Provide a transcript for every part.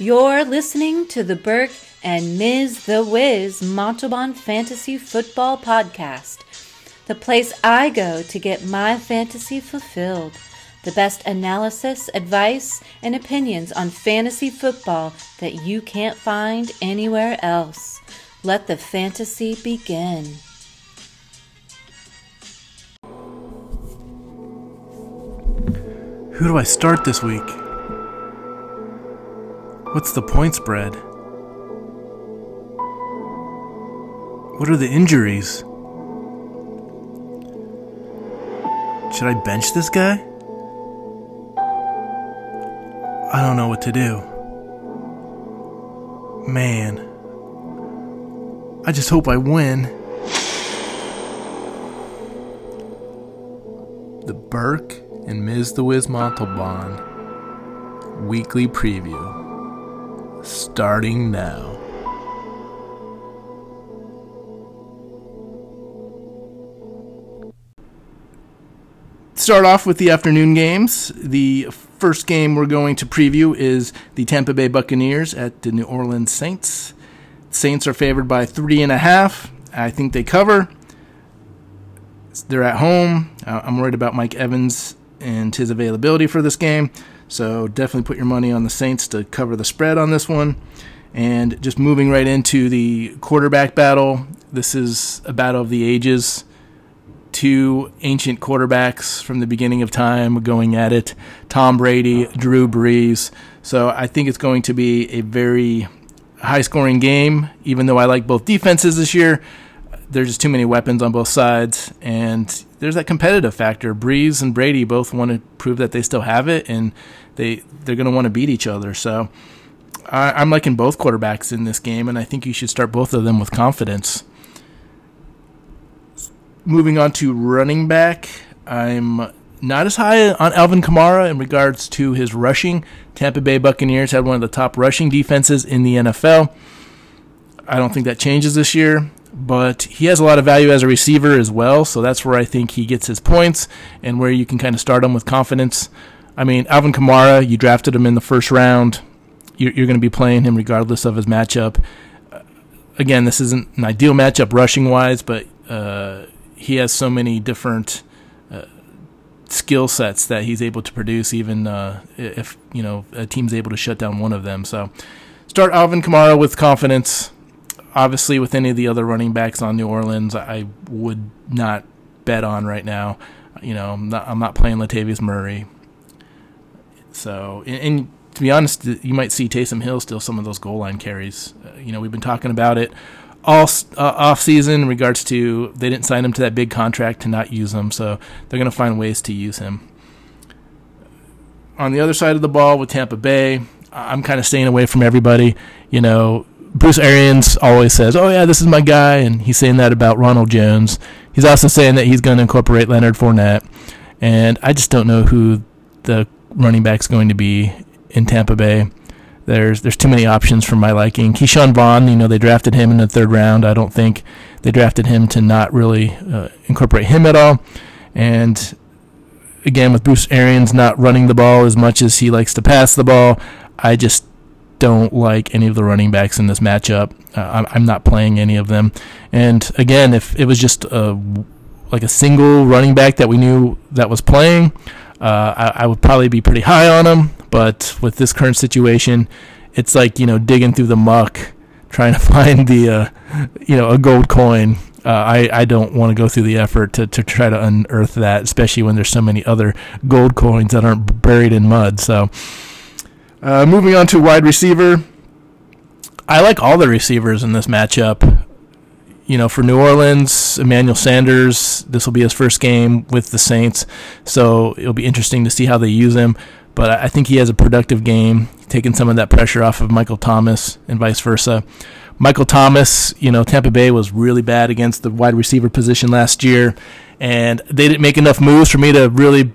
You're listening to the Burke and Ms. The Wiz Montalban Fantasy Football Podcast, the place I go to get my fantasy fulfilled. The best analysis, advice, and opinions on fantasy football that you can't find anywhere else. Let the fantasy begin. Who do I start this week? What's the point spread? What are the injuries? Should I bench this guy? I don't know what to do. Man. I just hope I win. The Burke and Ms. The Wiz Montalban weekly preview starting now. Start off with the afternoon games. The first game we're going to preview is the Tampa Bay Buccaneers at the New Orleans Saints. Saints are favored by three and a half. I think they cover. They're at home. Uh, I'm worried about Mike Evans and his availability for this game. So definitely put your money on the Saints to cover the spread on this one. And just moving right into the quarterback battle. This is a battle of the ages. Two ancient quarterbacks from the beginning of time going at it Tom Brady, Drew Brees. So I think it's going to be a very high scoring game, even though I like both defenses this year there's just too many weapons on both sides, and there's that competitive factor. Brees and Brady both want to prove that they still have it, and they they're going to want to beat each other. So I, am liking both quarterbacks in this game, and I think you should start both of them with confidence. Moving on to running back, I'm not as high on Alvin Kamara in regards to his rushing. Tampa Bay Buccaneers had one of the top rushing defenses in the NFL. I don't think that changes this year but he has a lot of value as a receiver as well. So that's where I think he gets his points and where you can kind of start him with confidence. I mean, Alvin Kamara, you drafted him in the first round. You're, you're going to be playing him regardless of his matchup. Uh, again, this isn't an ideal matchup rushing wise, but uh, he has so many different uh, skill sets that he's able to produce, even uh, if you know a team's able to shut down one of them. So, start Alvin Kamara with confidence obviously, with any of the other running backs on New Orleans, I would not bet on right now. You know, I'm not, I'm not playing Latavius Murray. So, and, and, to be honest, you might see Taysom Hill still some of those goal line carries. Uh, you know, we've been talking about it all uh, off season in regards to they didn't sign him to that big contract to not use him, so they're going to find ways to use him. On the other side of the ball with Tampa Bay, I'm kind of staying away from everybody. You know, Bruce Arians always says, "Oh yeah, this is my guy," and he's saying that about Ronald Jones. He's also saying that he's going to incorporate Leonard Fournette, and I just don't know who the running back's going to be in Tampa Bay. There's there's too many options for my liking. Ke'Shawn Vaughn, you know, they drafted him in the third round. I don't think they drafted him to not really uh, incorporate him at all. And again, with Bruce Arians not running the ball as much as he likes to pass the ball, I just don't like any of the running backs in this matchup. Uh, I'm not playing any of them. And again, if it was just a, like a single running back that we knew that was playing, I, I, would probably be pretty high on him. But with this current situation, it's like you know digging through the muck, trying to find the uh, you know a gold coin. Uh, I, I don't want to go through the effort to, to try to unearth that, especially when there's so many other gold coins that aren't buried in mud. So, uh, moving on to wide receiver. I like all the receivers in this matchup. You know, for New Orleans, Emmanuel Sanders, this will be his first game with the Saints, so it'll be interesting to see how they use him. But I think he has a productive game, taking some of that pressure off of Michael Thomas and vice versa. Michael Thomas, you know, Tampa Bay was really bad against the wide receiver position last year, and they didn't make enough moves for me to really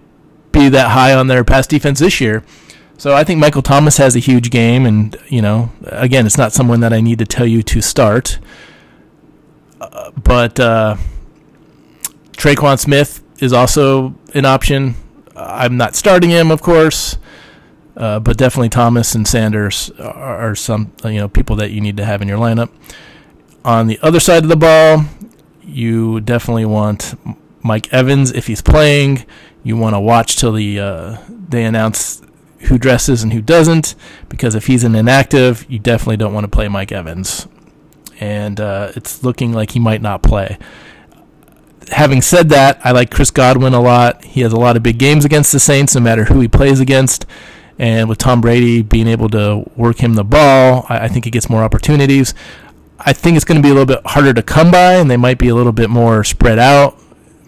be that high on their pass defense this year. So I think Michael Thomas has a huge game, and you know, again, it's not someone that I need to tell you to start. But uh, Tre'Quan Smith is also an option. I'm not starting him, of course. Uh, but definitely Thomas and Sanders are, are, some you know people that you need to have in your lineup. On the other side of the ball, you definitely want Mike Evans if he's playing. You want to watch till the uh, they announce who dresses and who doesn't, because if he's an inactive, you definitely don't want to play Mike Evans. And uh, it's looking like he might not play. Having said that, I like Chris Godwin a lot. He has a lot of big games against the Saints, no matter who he plays against. And with Tom Brady being able to work him the ball, I, I think he gets more opportunities. I think it's going to be a little bit harder to come by, and they might be a little bit more spread out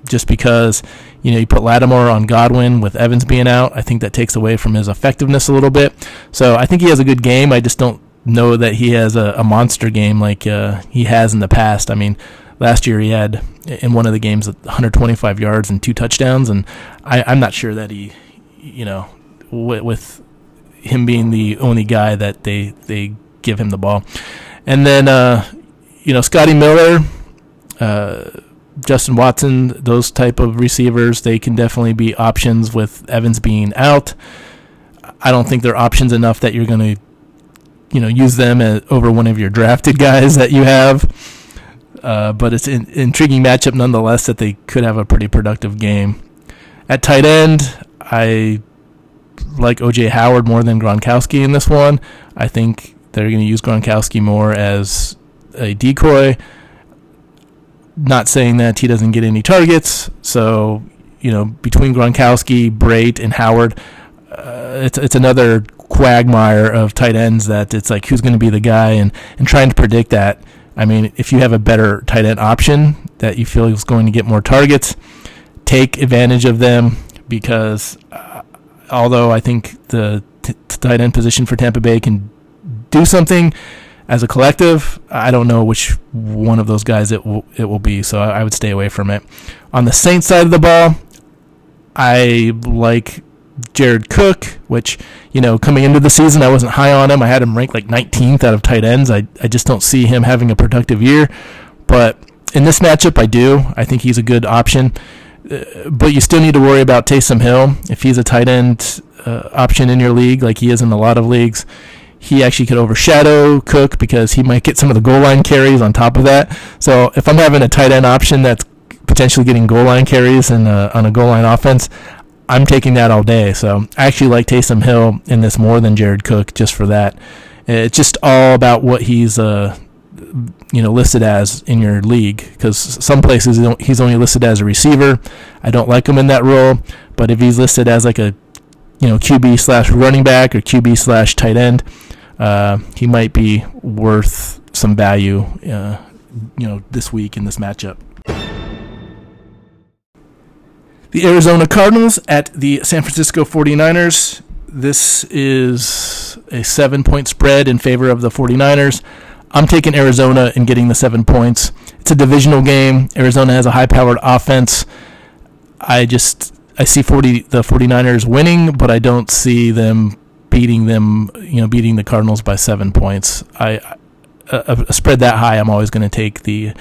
just because you know you put Lattimore on Godwin with Evans being out. I think that takes away from his effectiveness a little bit. So I think he has a good game. I just don't know that he has a, a monster game like uh, he has in the past. I mean, last year he had in one of the games 125 yards and two touchdowns, and I, I'm not sure that he, you know, with, with him being the only guy that they they give him the ball, and then uh, you know Scotty Miller. Uh, Justin Watson, those type of receivers, they can definitely be options with Evans being out. I don't think they're options enough that you're going to, you know, use them as, over one of your drafted guys that you have. Uh, but it's an intriguing matchup nonetheless that they could have a pretty productive game. At tight end, I like OJ Howard more than Gronkowski in this one. I think they're going to use Gronkowski more as a decoy not saying that he doesn't get any targets. So, you know, between Gronkowski, Brate, and Howard, uh, it's it's another quagmire of tight ends that it's like who's going to be the guy and and trying to predict that. I mean, if you have a better tight end option that you feel is going to get more targets, take advantage of them because uh, although I think the t- tight end position for Tampa Bay can do something, as a collective, I don't know which one of those guys it will it will be. So I, I would stay away from it. On the Saints side of the ball, I like Jared Cook, which, you know, coming into the season, I wasn't high on him. I had him ranked like 19th out of tight ends. I, I just don't see him having a productive year. But in this matchup, I do. I think he's a good option. Uh, but you still need to worry about Taysom Hill. If he's a tight end uh, option in your league, like he is in a lot of leagues, he actually could overshadow Cook because he might get some of the goal line carries on top of that. So if I'm having a tight end option that's potentially getting goal line carries and on a goal line offense, I'm taking that all day. So I actually like Taysom Hill in this more than Jared Cook just for that. It's just all about what he's uh, you know listed as in your league because some places he's only listed as a receiver. I don't like him in that role, but if he's listed as like a you know QB slash running back or QB slash tight end, uh, he might be worth some value, uh, you know, this week in this matchup. The Arizona Cardinals at the San Francisco 49ers. This is a seven point spread in favor of the 49ers. I'm taking Arizona and getting the seven points. It's a divisional game. Arizona has a high powered offense. I just I see 40 the 49ers winning, but I don't see them beating them, you know, beating the Cardinals by seven points. I a, a spread that high, I'm always going to take the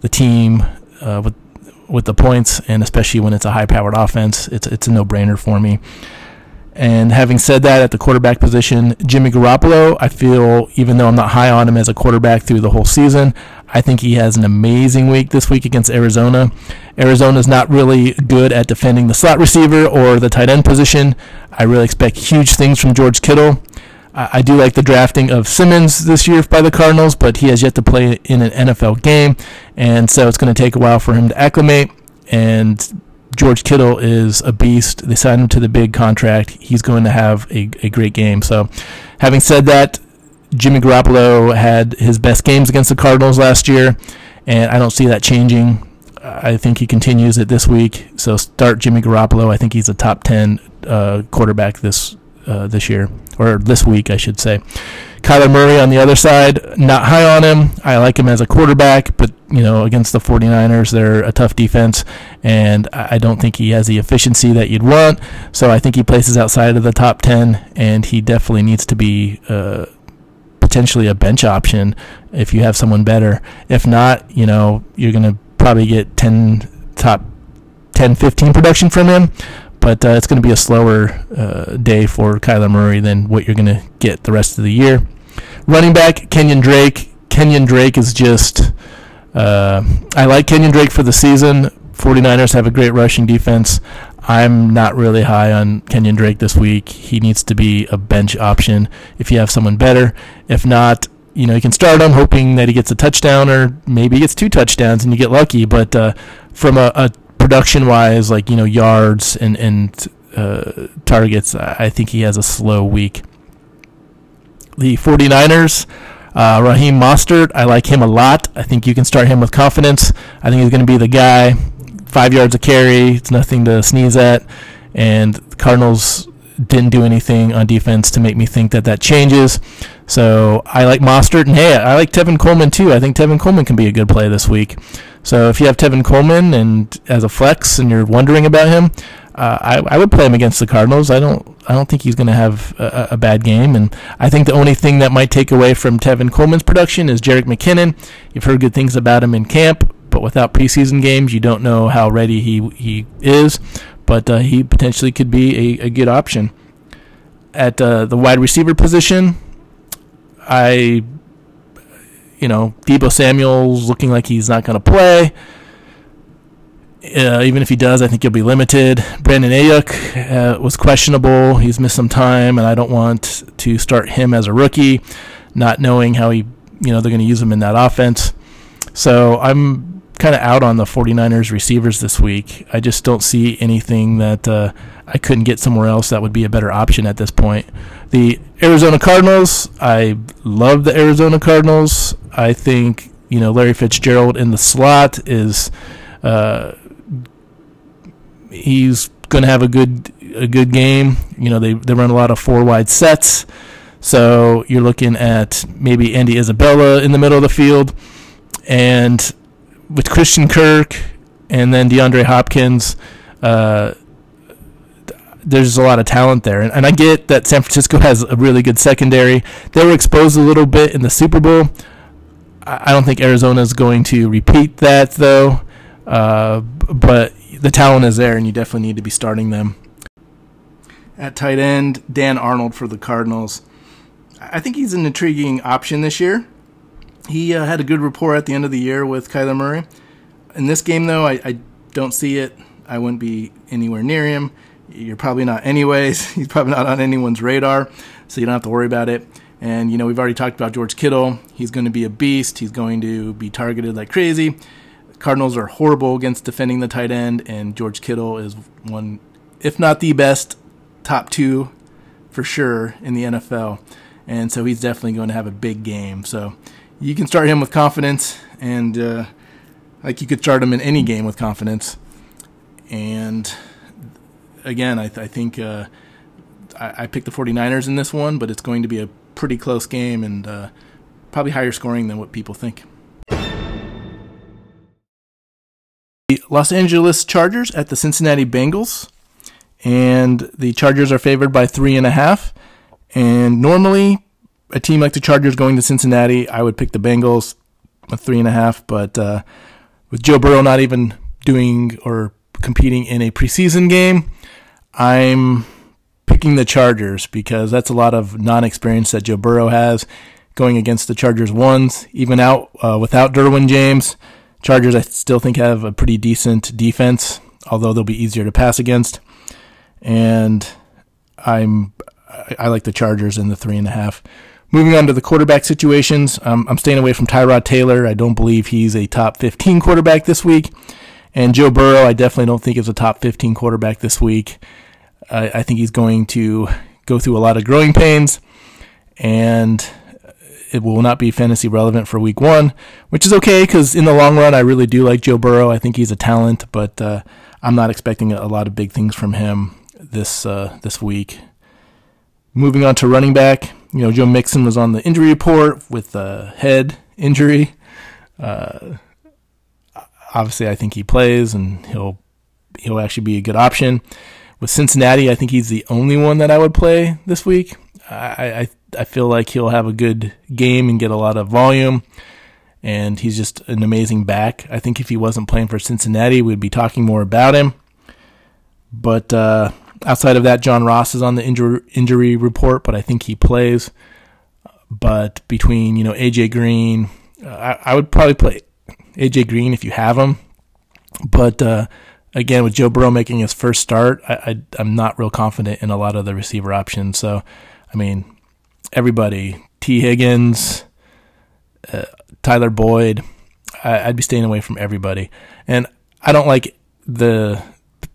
the team uh, with with the points, and especially when it's a high powered offense, it's it's a no brainer for me. And having said that, at the quarterback position, Jimmy Garoppolo, I feel even though I'm not high on him as a quarterback through the whole season, I think he has an amazing week this week against Arizona. Arizona's not really good at defending the slot receiver or the tight end position. I really expect huge things from George Kittle. I do like the drafting of Simmons this year by the Cardinals, but he has yet to play in an NFL game, and so it's going to take a while for him to acclimate. And George Kittle is a beast. They signed him to the big contract. He's going to have a, a great game. So, having said that, Jimmy Garoppolo had his best games against the Cardinals last year, and I don't see that changing. I think he continues it this week. So start Jimmy Garoppolo. I think he's a top ten uh, quarterback this uh, this year or this week, I should say. Kyler Murray on the other side, not high on him. I like him as a quarterback, but you know, against the 49ers, they're a tough defense, and I don't think he has the efficiency that you'd want. So I think he places outside of the top 10, and he definitely needs to be uh, potentially a bench option if you have someone better. If not, you know, you're going to probably get 10 top 10 15 production from him but uh, it's going to be a slower uh, day for Kyler Murray than what you're going to get the rest of the year. Running back Kenyon Drake. Kenyon Drake is just. Uh, I like Kenyon Drake for the season. 49ers have a great rushing defense. I'm not really high on Kenyon Drake this week. He needs to be a bench option if you have someone better. If not, you know, you can start him hoping that he gets a touchdown or maybe he gets two touchdowns and you get lucky. But uh, from a, a production wise, like, you know, yards and, and uh, targets, I think he has a slow week. The 49ers, uh, Raheem Mostert, I like him a lot. I think you can start him with confidence. I think he's going to be the guy. Five yards a carry, it's nothing to sneeze at. And the Cardinals didn't do anything on defense to make me think that that changes. So I like Mostert, and hey, I like Tevin Coleman too. I think Tevin Coleman can be a good play this week. So if you have Tevin Coleman and as a flex and you're wondering about him, uh, I, I would play him against the Cardinals. I don't I don't think he's going to have a, a, bad game, and I think the only thing that might take away from Tevin Coleman's production is Jerick McKinnon. You've heard good things about him in camp, but without preseason games, you don't know how ready he he is. But uh, he potentially could be a, a good option at uh, the wide receiver position. I, you know, Deebo Samuel's looking like he's not going to play. Uh, even if he does, I think he'll be limited. Brandon Aiyuk uh, was questionable. He's missed some time, and I don't want to start him as a rookie, not knowing how he, you know, they're going to use him in that offense. So I'm kind of out on the 49ers receivers this week. I just don't see anything that uh, I couldn't get somewhere else that would be a better option at this point. The Arizona Cardinals, I love the Arizona Cardinals. I think you know Larry Fitzgerald in the slot is uh, he's going to have a good a good game. You know they they run a lot of four wide sets, so you're looking at maybe Andy Isabella in the middle of the field, and with Christian Kirk and then DeAndre Hopkins. Uh, there's a lot of talent there. And, and I get that San Francisco has a really good secondary. They were exposed a little bit in the Super Bowl. I, I don't think Arizona is going to repeat that, though. Uh, but the talent is there, and you definitely need to be starting them. At tight end, Dan Arnold for the Cardinals. I think he's an intriguing option this year. He uh, had a good rapport at the end of the year with Kyler Murray. In this game, though, I, I don't see it. I wouldn't be anywhere near him. You're probably not anyways. He's probably not on anyone's radar, so you don't have to worry about it. And you know, we've already talked about George Kittle. He's going to be a beast. He's going to be targeted like crazy. Cardinals are horrible against defending the tight end, and George Kittle is one, if not the best, top two for sure in the NFL. And so he's definitely going to have a big game. So you can start him with confidence, and uh, like you could start him in any game with confidence. And again, I, th- I think uh, I-, I, picked the 49ers in this one, but it's going to be a pretty close game and uh, probably higher scoring than what people think. The Los Angeles Chargers at the Cincinnati Bengals, and the Chargers are favored by three and a half. And normally, a team like the Chargers going to Cincinnati, I would pick the Bengals with three and a half. But uh, with Joe Burrow not even doing or competing in a preseason game, I'm picking the Chargers because that's a lot of non-experience that Joe Burrow has going against the Chargers ones, even out uh, without Derwin James. Chargers, I still think have a pretty decent defense, although they'll be easier to pass against. And I'm I like the Chargers in the three and a half. Moving on to the quarterback situations, um, I'm staying away from Tyrod Taylor. I don't believe he's a top 15 quarterback this week. And Joe Burrow, I definitely don't think is a top 15 quarterback this week. I, I think he's going to go through a lot of growing pains, and it will not be fantasy relevant for week one, which is okay because in the long run, I really do like Joe Burrow. I think he's a talent, but uh, I'm not expecting a lot of big things from him this uh, this week. Moving on to running back, you know, Joe Mixon was on the injury report with a head injury. Uh, obviously, I think he plays and he'll he'll actually be a good option. With Cincinnati, I think he's the only one that I would play this week. I, I I feel like he'll have a good game and get a lot of volume, and he's just an amazing back. I think if he wasn't playing for Cincinnati, we'd be talking more about him. But uh, outside of that, John Ross is on the injury injury report, but I think he plays. But between you know AJ Green, uh, I, I, would probably play AJ Green if you have him. But uh, again, with Joe Burrow making his first start, I, am not real confident in a lot of the receiver options. So, I mean, everybody, Tee Higgins, uh, Tyler Boyd, I, would be staying away from everybody. And I don't like the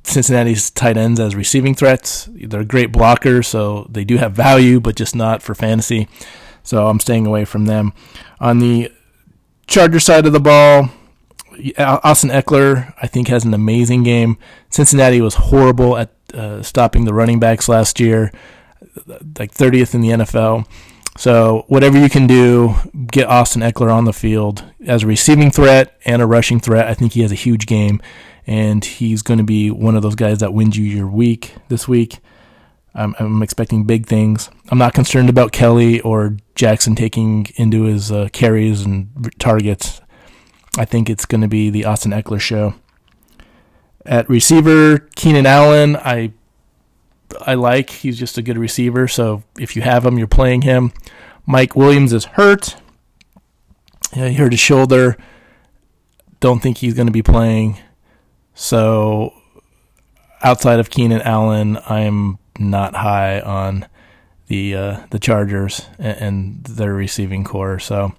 Cincinnati's tight ends as receiving threats. They're great blockers, so they do have value, but just not for fantasy. So I'm staying away from them. On the Charger side of the ball, Austin Ekeler, I think, has an amazing game. Cincinnati was horrible at uh, stopping the running backs last year, like 30th in the NFL. So whatever you can do, get Austin Ekeler on the field as a receiving threat and a rushing threat. I think he has a huge game, and he's going to be one of those guys that wins you your week this week. I'm, I'm expecting big things. I'm not concerned about Kelly or Jackson taking into his uh, carries and targets. I think it's going to be the Austin Ekeler show. At receiver, Keenan Allen, I I like. He's just a good receiver. So if you have him, you're playing him. Mike Williams is hurt. Yeah, he hurt his shoulder. Don't think he's going to be playing. So outside of Keenan Allen, I'm not high on the uh, the Chargers and, and, their receiving corps. So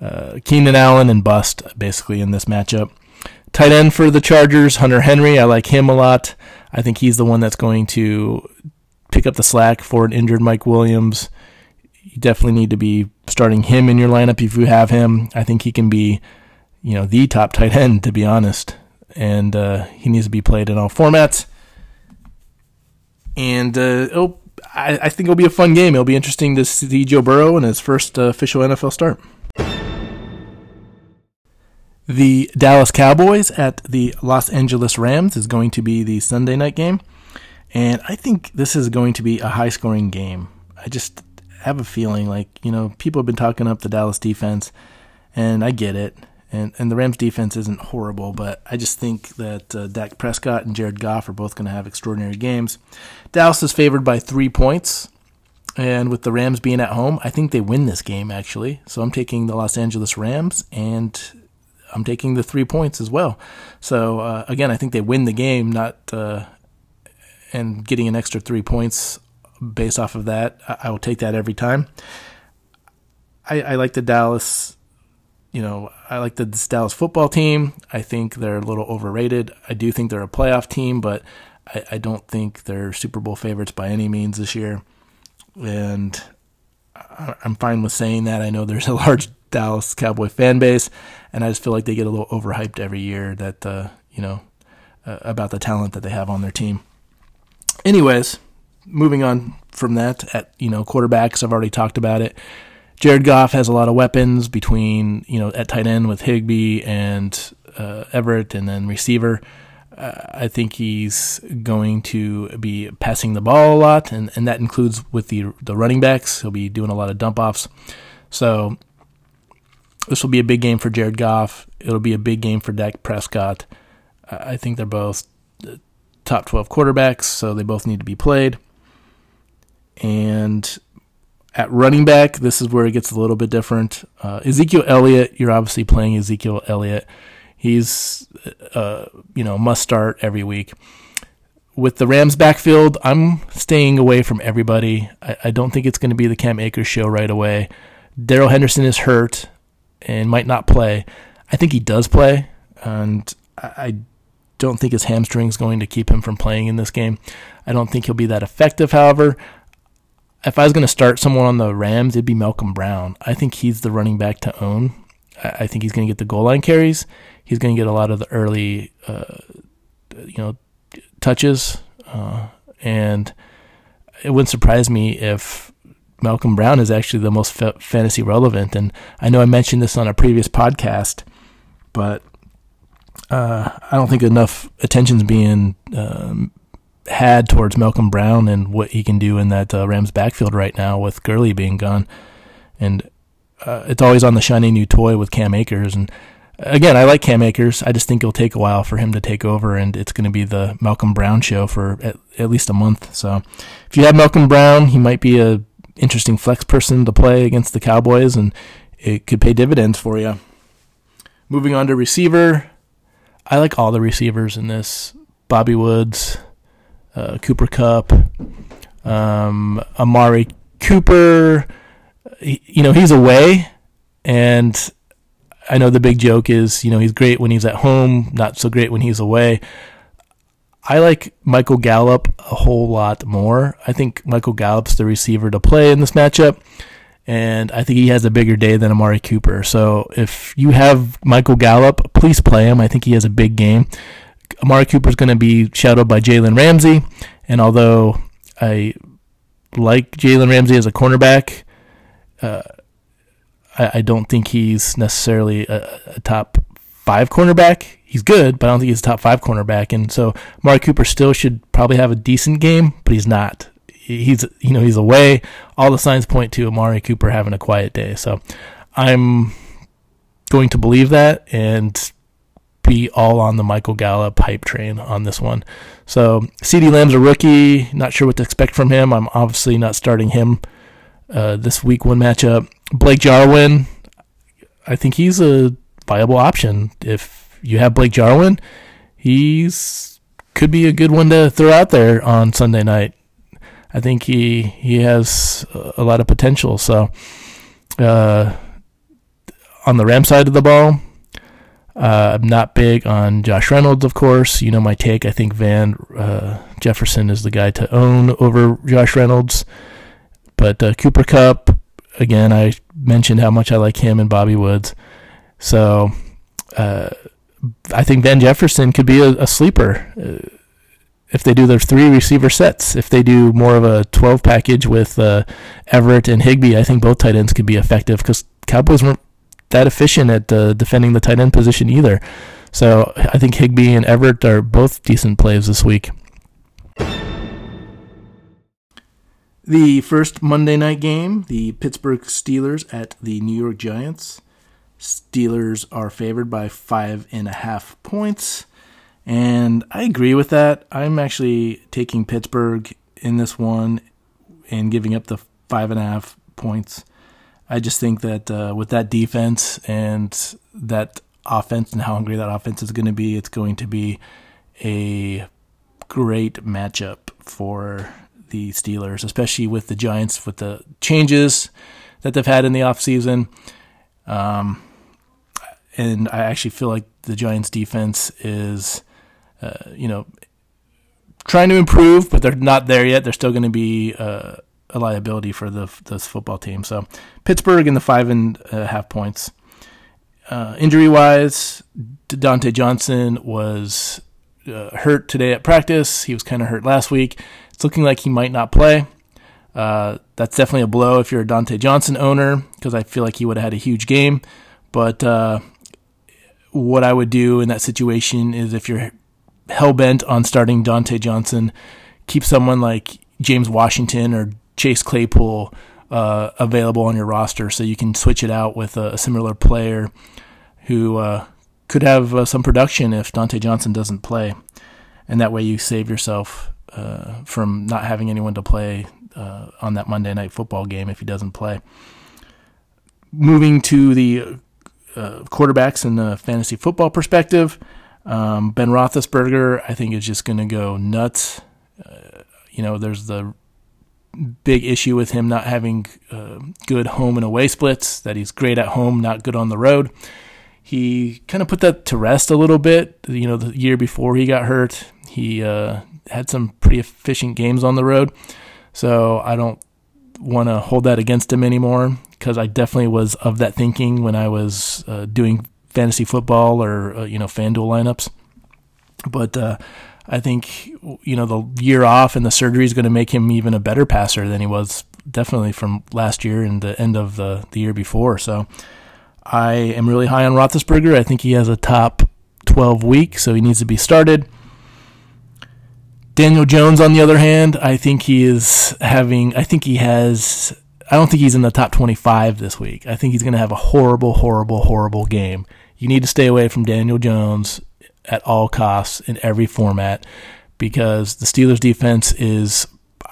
uh, Keenan Allen and bust basically in this matchup. Tight end for the Chargers, Hunter Henry. I like him a lot. I think he's the one that's going to pick up the slack for an injured Mike Williams. You definitely need to be starting him in your lineup if you have him. I think he can be, you know, the top tight end to be honest, and uh, he needs to be played in all formats. And uh, oh, I, I, think it'll be a fun game. It'll be interesting to see Joe Burrow in his first uh, official NFL start. The Dallas Cowboys at the Los Angeles Rams is going to be the Sunday night game. And I think this is going to be a high scoring game. I just have a feeling like, you know, people have been talking up the Dallas defense, and I get it. And, and the Rams defense isn't horrible, but I just think that uh, Dak Prescott and Jared Goff are both going to have extraordinary games. Dallas is favored by three points. And with the Rams being at home, I think they win this game, actually. So I'm taking the Los Angeles Rams, and I'm taking the three points as well. So uh, again, I think they win the game, not uh, and getting an extra three points based off of that. I, I will take that every time. I, I, like the Dallas. You know, I like the Dallas football team. I think they're a little overrated. I do think they're a playoff team, but I, I don't think they're Super Bowl favorites by any means this year. And I'm fine with saying that. I know there's a large Dallas Cowboy fan base, and I just feel like they get a little overhyped every year. That uh, you know uh, about the talent that they have on their team. Anyways, moving on from that, at you know quarterbacks, I've already talked about it. Jared Goff has a lot of weapons between you know at tight end with Higbee and uh, Everett, and then receiver. Uh, I think he's going to be passing the ball a lot, and, and that includes with the the running backs. He'll be doing a lot of dump offs. So this will be a big game for Jared Goff. It'll be a big game for Dak Prescott. I think they're both top 12 quarterbacks, so they both need to be played. And at running back, this is where it gets a little bit different. Uh, Ezekiel Elliott, you're obviously playing Ezekiel Elliott. He's, uh, you know, must start every week. With the Rams backfield, I'm staying away from everybody. I, I don't think it's going to be the Cam Akers show right away. Darrell Henderson is hurt and might not play. I think he does play, and I don't think his hamstring is going to keep him from playing in this game. I don't think he'll be that effective, however. If I was going to start someone on the Rams, it'd be Malcolm Brown. I think he's the running back to own. I think he's going to get the goal line carries. He's going to get a lot of the early, uh, you know, touches, uh, and it wouldn't surprise me if Malcolm Brown is actually the most fa- fantasy relevant. And I know I mentioned this on a previous podcast, but uh, I don't think enough attention's being um, had towards Malcolm Brown and what he can do in that uh, Rams backfield right now with Gurley being gone. And uh, it's always on the shiny new toy with Cam Akers. And again, I like Cam Akers. I just think it'll take a while for him to take over, and it's going to be the Malcolm Brown show for at, at least a month. So, if you have Malcolm Brown, he might be a interesting flex person to play against the Cowboys, and it could pay dividends for you. Moving on to receiver, I like all the receivers in this: Bobby Woods, uh, Cooper Kupp, um, Amari Cooper. He, you know he's away, and I know the big joke is, you know, he's great when he's at home, not so great when he's away. I like Michael Gallup a whole lot more. I think Michael Gallup's the receiver to play in this matchup, and I think he has a bigger day than Amari Cooper. So if you have Michael Gallup, please play him. I think he has a big game. Amari Cooper is going to be shadowed by Jalen Ramsey, and although I like Jalen Ramsey as a cornerback, uh, I, I don't think he's necessarily a, a, top five cornerback. He's good, but I don't think he's a top five cornerback. And so Mark Cooper still should probably have a decent game, but he's not. He's you know he's away. All the signs point to Amari Cooper having a quiet day. So I'm going to believe that and be all on the Michael Gallup hype train on this one. So CeeDee Lamb's a rookie. Not sure what to expect from him. I'm obviously not starting him uh, this week one matchup. Blake Jarwin, I think he's a viable option. If you have Blake Jarwin, he's could be a good one to throw out there on Sunday night. I think he he has a lot of potential. So, uh, on the Ram side of the ball, uh, I'm not big on Josh Reynolds, of course. You know my take. I think Van uh, Jefferson is the guy to own over Josh Reynolds. But uh, Cooper Kupp, again, I mentioned how much I like him and Bobby Woods. So uh, I think Van Jefferson could be a, a sleeper uh, if they do their three receiver sets. If they do more of a 12 package with Everett and Higbee, I think both tight ends could be effective because Cowboys weren't that efficient at uh, defending the tight end position either. So I think Higbee and Everett are both decent plays this week. The first Monday night game, the Pittsburgh Steelers at the New York Giants. Steelers are favored by five and a half points. And I agree with that. I'm actually taking Pittsburgh in this one and giving up the five and a half points. I just think that uh, with that defense and that offense and how hungry that offense is going to be, it's going to be a great matchup for the Steelers, especially with the Giants with the changes that they've had in the offseason. Um, and I actually feel like the Giants defense is, uh, you know, trying to improve, but they're not there yet. They're still going to be uh, a liability for the this football team. So Pittsburgh in the five and a half points. Uh, injury wise, Diontae Johnson was uh, hurt today at practice. He was kind of hurt last week. It's looking like he might not play. Uh, that's definitely a blow if you're a Diontae Johnson owner because I feel like he would have had a huge game. But uh, what I would do in that situation is if you're hell bent on starting Diontae Johnson, keep someone like James Washington or Chase Claypool uh, available on your roster so you can switch it out with a, a similar player who uh, could have uh, some production if Diontae Johnson doesn't play. And that way you save yourself uh, from not having anyone to play uh, on that Monday night football game if he doesn't play. Moving to the quarterbacks in the fantasy football perspective, um, Ben Roethlisberger, I think is just going to go nuts. Uh, you know, there's the big issue with him not having uh, good home and away splits. That he's great at home, not good on the road. He kind of put that to rest a little bit. You know, the year before he got hurt, he uh, had some pretty efficient games on the road. So I don't want to hold that against him anymore because I definitely was of that thinking when I was uh, doing fantasy football or uh, you know FanDuel lineups. But uh, I think you know the year off and the surgery is going to make him even a better passer than he was definitely from last year and the end of the the year before. So I am really high on Roethlisberger. I think he has a top 12 week, so he needs to be started. Daniel Jones, on the other hand, I think he is having, I think he has, I don't think he's in the top 25 this week. I think he's going to have a horrible, horrible, horrible game. you need to stay away from Daniel Jones at all costs in every format because the Steelers defense is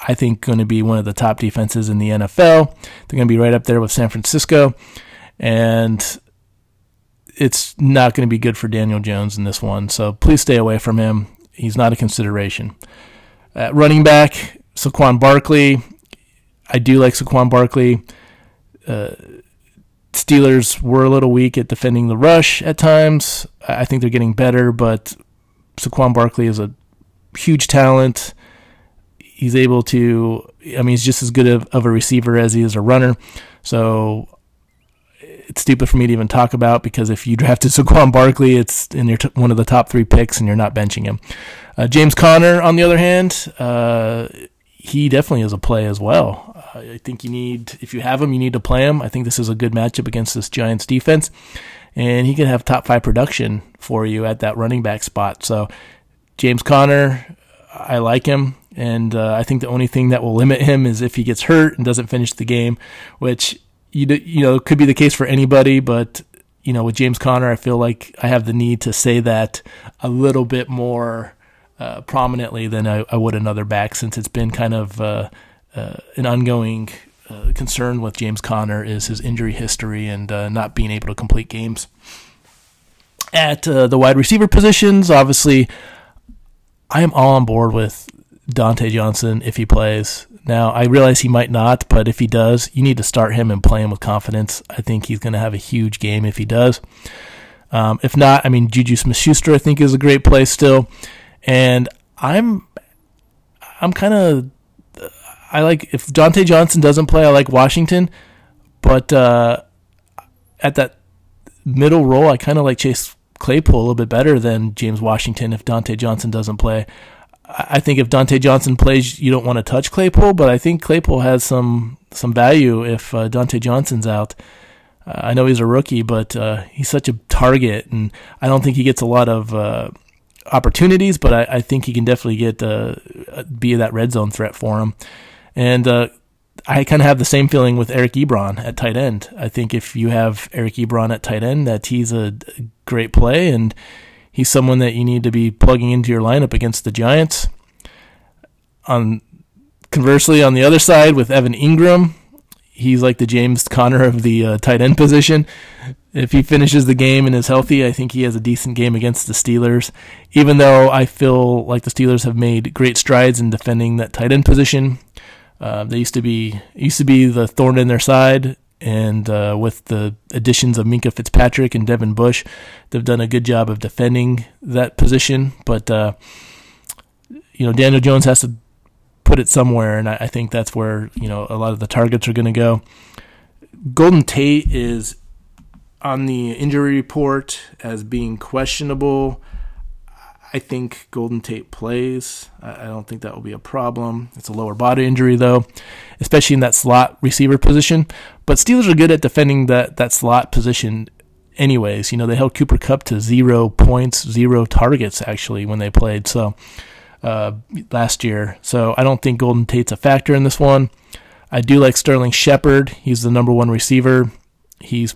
I think going to be one of the top defenses in the NFL. They're going to be right up there with San Francisco and it's not going to be good for Daniel Jones in this one. So please stay away from him. He's not a consideration. At running back, Saquon Barkley. I do like Saquon Barkley. Uh, Steelers were a little weak at defending the rush at times. I think they're getting better, but Saquon Barkley is a huge talent. He's able to, I mean, he's just as good of, of a receiver as he is a runner. So it's stupid for me to even talk about because if you drafted Saquon Barkley, it's in your t- one of the top three picks, and you're not benching him. Uh, James Conner, on the other hand, uh, he definitely is a play as well. I think you need, if you have him, you need to play him. I think this is a good matchup against this Giants defense, and he can have top five production for you at that running back spot. So James Conner, I like him. And uh, I think the only thing that will limit him is if he gets hurt and doesn't finish the game, which you you know could be the case for anybody, but you know with James Conner, I feel like I have the need to say that a little bit more uh, prominently than I, I, would another back, since it's been kind of uh, uh, an ongoing uh, concern with James Conner is his injury history and uh, not being able to complete games. At uh, the wide receiver positions, obviously, I am all on board with Diontae Johnson if he plays. Now, I realize he might not, but if he does, you need to start him and play him with confidence. I think he's going to have a huge game if he does. Um, if not, I mean, Juju Smith-Schuster, I think, is a great play still. And I'm, I'm kind of, I like, if Diontae Johnson doesn't play, I like Washington. But uh, at that middle role, I kind of like Chase Claypool a little bit better than James Washington if Diontae Johnson doesn't play. I think if Diontae Johnson plays, you don't want to touch Claypool, but I think Claypool has some some value if uh, Diontae Johnson's out. Uh, I know he's a rookie, but uh, he's such a target, and I don't think he gets a lot of uh, opportunities. But I, I, think he can definitely get uh, be that red zone threat for him. And uh, I kind of have the same feeling with Eric Ebron at tight end. I think if you have Eric Ebron at tight end, that he's a great play and he's someone that you need to be plugging into your lineup against the Giants. On conversely, on the other side with Evan Engram, he's like the James Conner of the uh, tight end position. If he finishes the game and is healthy, I think he has a decent game against the Steelers. Even though I feel like the Steelers have made great strides in defending that tight end position, uh, they used to be used to be the thorn in their side and uh, with the additions of Minkah Fitzpatrick and Devin Bush, they've done a good job of defending that position. But uh, you know, Daniel Jones has to put it somewhere, and I, I think that's where you know a lot of the targets are going to go. Golden Tate is on the injury report as being questionable. I think Golden Tate plays. I don't think that will be a problem. It's a lower body injury, though, especially in that slot receiver position. But Steelers are good at defending that, that slot position, anyways. You know, they held Cooper Kupp to zero points, zero targets, actually, when they played so uh, last year. So I don't think Golden Tate's a factor in this one. I do like Sterling Shepard. He's the number one receiver. He's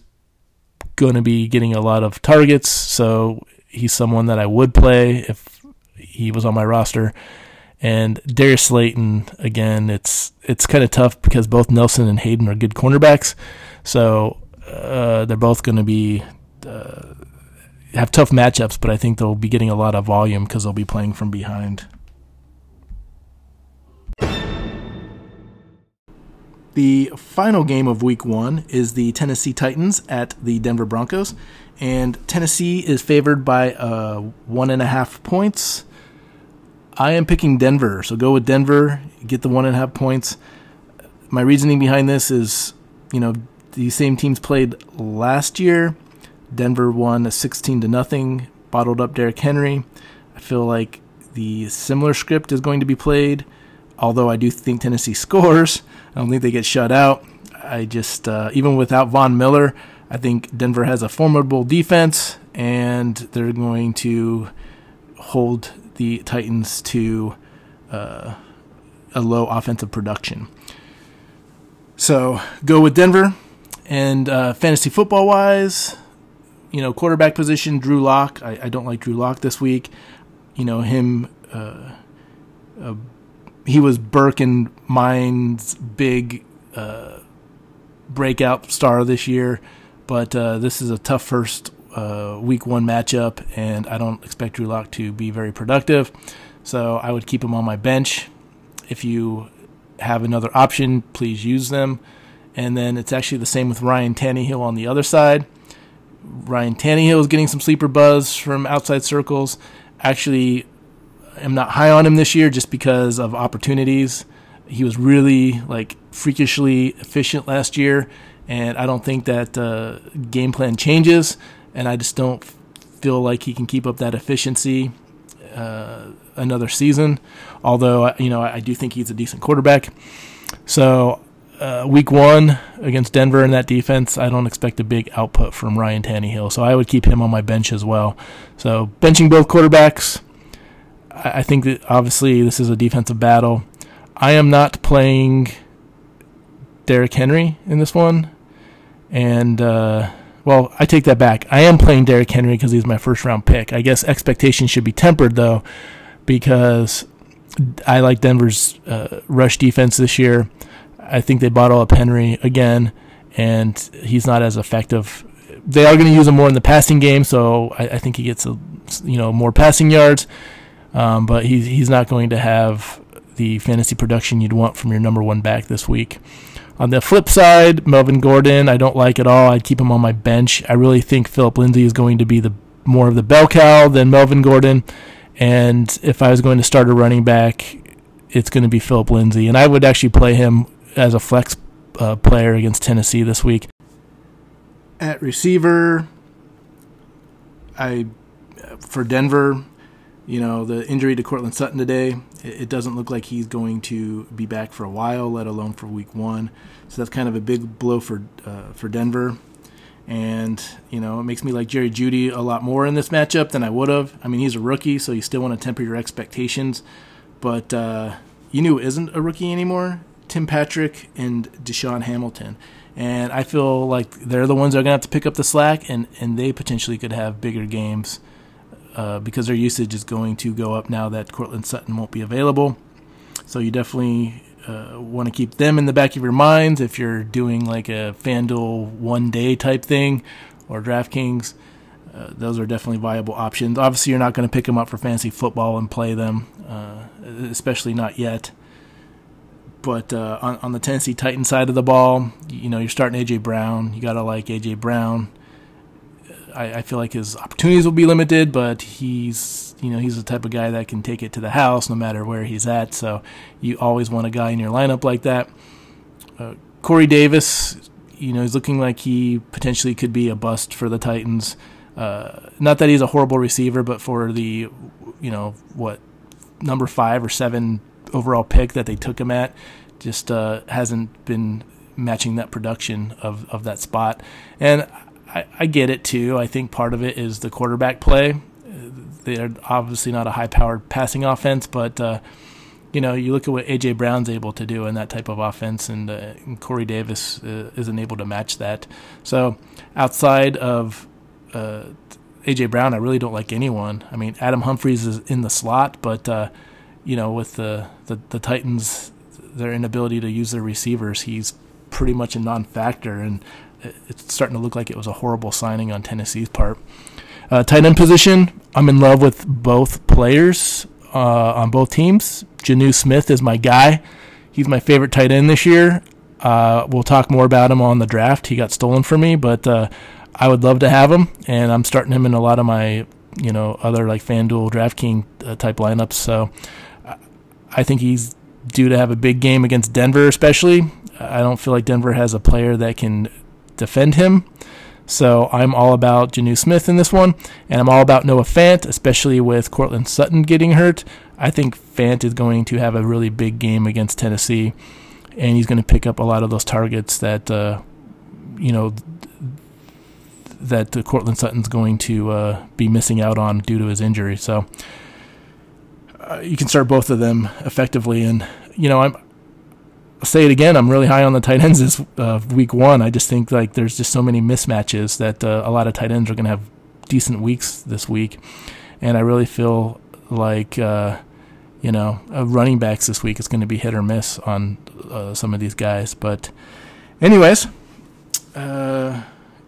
going to be getting a lot of targets, so he's someone that I would play if he was on my roster. And Darius Slayton, again, it's it's kind of tough because both Nelson and Haden are good cornerbacks, so uh, they're both going to be uh, have tough matchups. But I think they'll be getting a lot of volume because they'll be playing from behind. The final game of week one is the Tennessee Titans at the Denver Broncos and Tennessee is favored by uh, one and a half points. I am picking Denver, so go with Denver. Get the one and a half points. My reasoning behind this is, you know, these same teams played last year. Denver won a 16 to nothing, bottled up Derrick Henry. I feel like the similar script is going to be played, although I do think Tennessee scores. I don't think they get shut out. I just, uh, even without Von Miller, I think Denver has a formidable defense, and they're going to hold the Titans to uh, a low offensive production. So go with Denver. And uh, fantasy football wise, you know, quarterback position, Drew Lock. I, I don't like Drew Lock this week. You know, him, uh, uh, he was Burke and Mine's big uh, breakout star this year, but uh, this is a tough first uh, week one matchup, and I don't expect Drew Lock to be very productive. So I would keep him on my bench. If you have another option, please use them. And then it's actually the same with Ryan Tannehill on the other side. Ryan Tannehill is getting some sleeper buzz from outside circles. Actually, I'm not high on him this year just because of opportunities. He was really like freakishly efficient last year, and I don't think that uh, game plan changes. And I just don't feel like he can keep up that efficiency uh, another season. Although you know I do think he's a decent quarterback. So uh, week one against Denver in that defense, I don't expect a big output from Ryan Tannehill, so I would keep him on my bench as well. So benching both quarterbacks, I think that obviously this is a defensive battle. I am not playing Derrick Henry in this one, and uh, well, I take that back. I am playing Derrick Henry because he's my first round pick. I guess expectations should be tempered though, because I like Denver's uh, rush defense this year. I think they bottle up Henry again, and he's not as effective. They are going to use him more in the passing game, so I, I think he gets a, you know more passing yards. Um, but he's he's not going to have the fantasy production you'd want from your number one back this week. On the flip side, Melvin Gordon, I don't like at all. I'd keep him on my bench. I really think Philip Lindsay is going to be the more of the bell cow than Melvin Gordon. And if I was going to start a running back, it's going to be Philip Lindsay. And I would actually play him as a flex uh, player against Tennessee this week. At receiver, I for Denver, you know, the injury to Courtland Sutton today, it, doesn't look like he's going to be back for a while, let alone for week one. So that's kind of a big blow for uh, for Denver. And, you know, it makes me like Jerry Jeudy a lot more in this matchup than I would have. I mean, he's a rookie, so you still want to temper your expectations. But uh, you knew isn't a rookie anymore Tim Patrick and DaeSean Hamilton. And I feel like they're the ones that are going to have to pick up the slack, and, and they potentially could have bigger games uh, because their usage is going to go up now that Courtland Sutton won't be available. So you definitely uh, want to keep them in the back of your minds if you're doing like a FanDuel one day type thing or DraftKings. Uh, those are definitely viable options. Obviously, you're not going to pick them up for fantasy football and play them, uh, especially not yet. But uh, on, on the Tennessee Titan side of the ball, you know, you're starting AJ Brown. You got to like AJ Brown. I, I, feel like his opportunities will be limited, but he's you know he's the type of guy that can take it to the house no matter where he's at. So you always want a guy in your lineup like that. Uh, Corey Davis, you know, he's looking like he potentially could be a bust for the Titans. Uh, not that he's a horrible receiver, but for the you know what number five or seven overall pick that they took him at just uh, hasn't been matching that production of, of that spot. And I, I get it too. I think part of it is the quarterback play. They're obviously not a high powered passing offense, but uh, you know, you look at what AJ Brown's able to do in that type of offense, and, uh, and Corey Davis uh, isn't able to match that. So, outside of uh, AJ Brown, I really don't like anyone. I mean, Adam Humphries is in the slot, but uh, you know, with the, the, the Titans, their inability to use their receivers, he's pretty much a non-factor, and it's starting to look like it was a horrible signing on Tennessee's part. Uh, tight end position, I'm in love with both players uh, on both teams. Jonnu Smith is my guy. He's my favorite tight end this year. Uh, we'll talk more about him on the draft. He got stolen from me, but uh, I would love to have him, and I'm starting him in a lot of my, you know, other like FanDuel, DraftKings uh, type lineups. So I think he's due to have a big game against Denver, especially. I don't feel like Denver has a player that can defend him. So I'm all about Jonnu Smith in this one, and I'm all about Noah Fant, especially with Courtland Sutton getting hurt. I think Fant is going to have a really big game against Tennessee, and he's going to pick up a lot of those targets that uh, you know that uh, Courtland Sutton's going to uh, be missing out on due to his injury. So uh, you can start both of them effectively. And you know, I'm say it again. I'm really high on the tight ends this uh, week one. I just think like there's just so many mismatches that uh, a lot of tight ends are going to have decent weeks this week, and I really feel like uh, you know uh, running backs this week is going to be hit or miss on uh, some of these guys. But anyways, uh,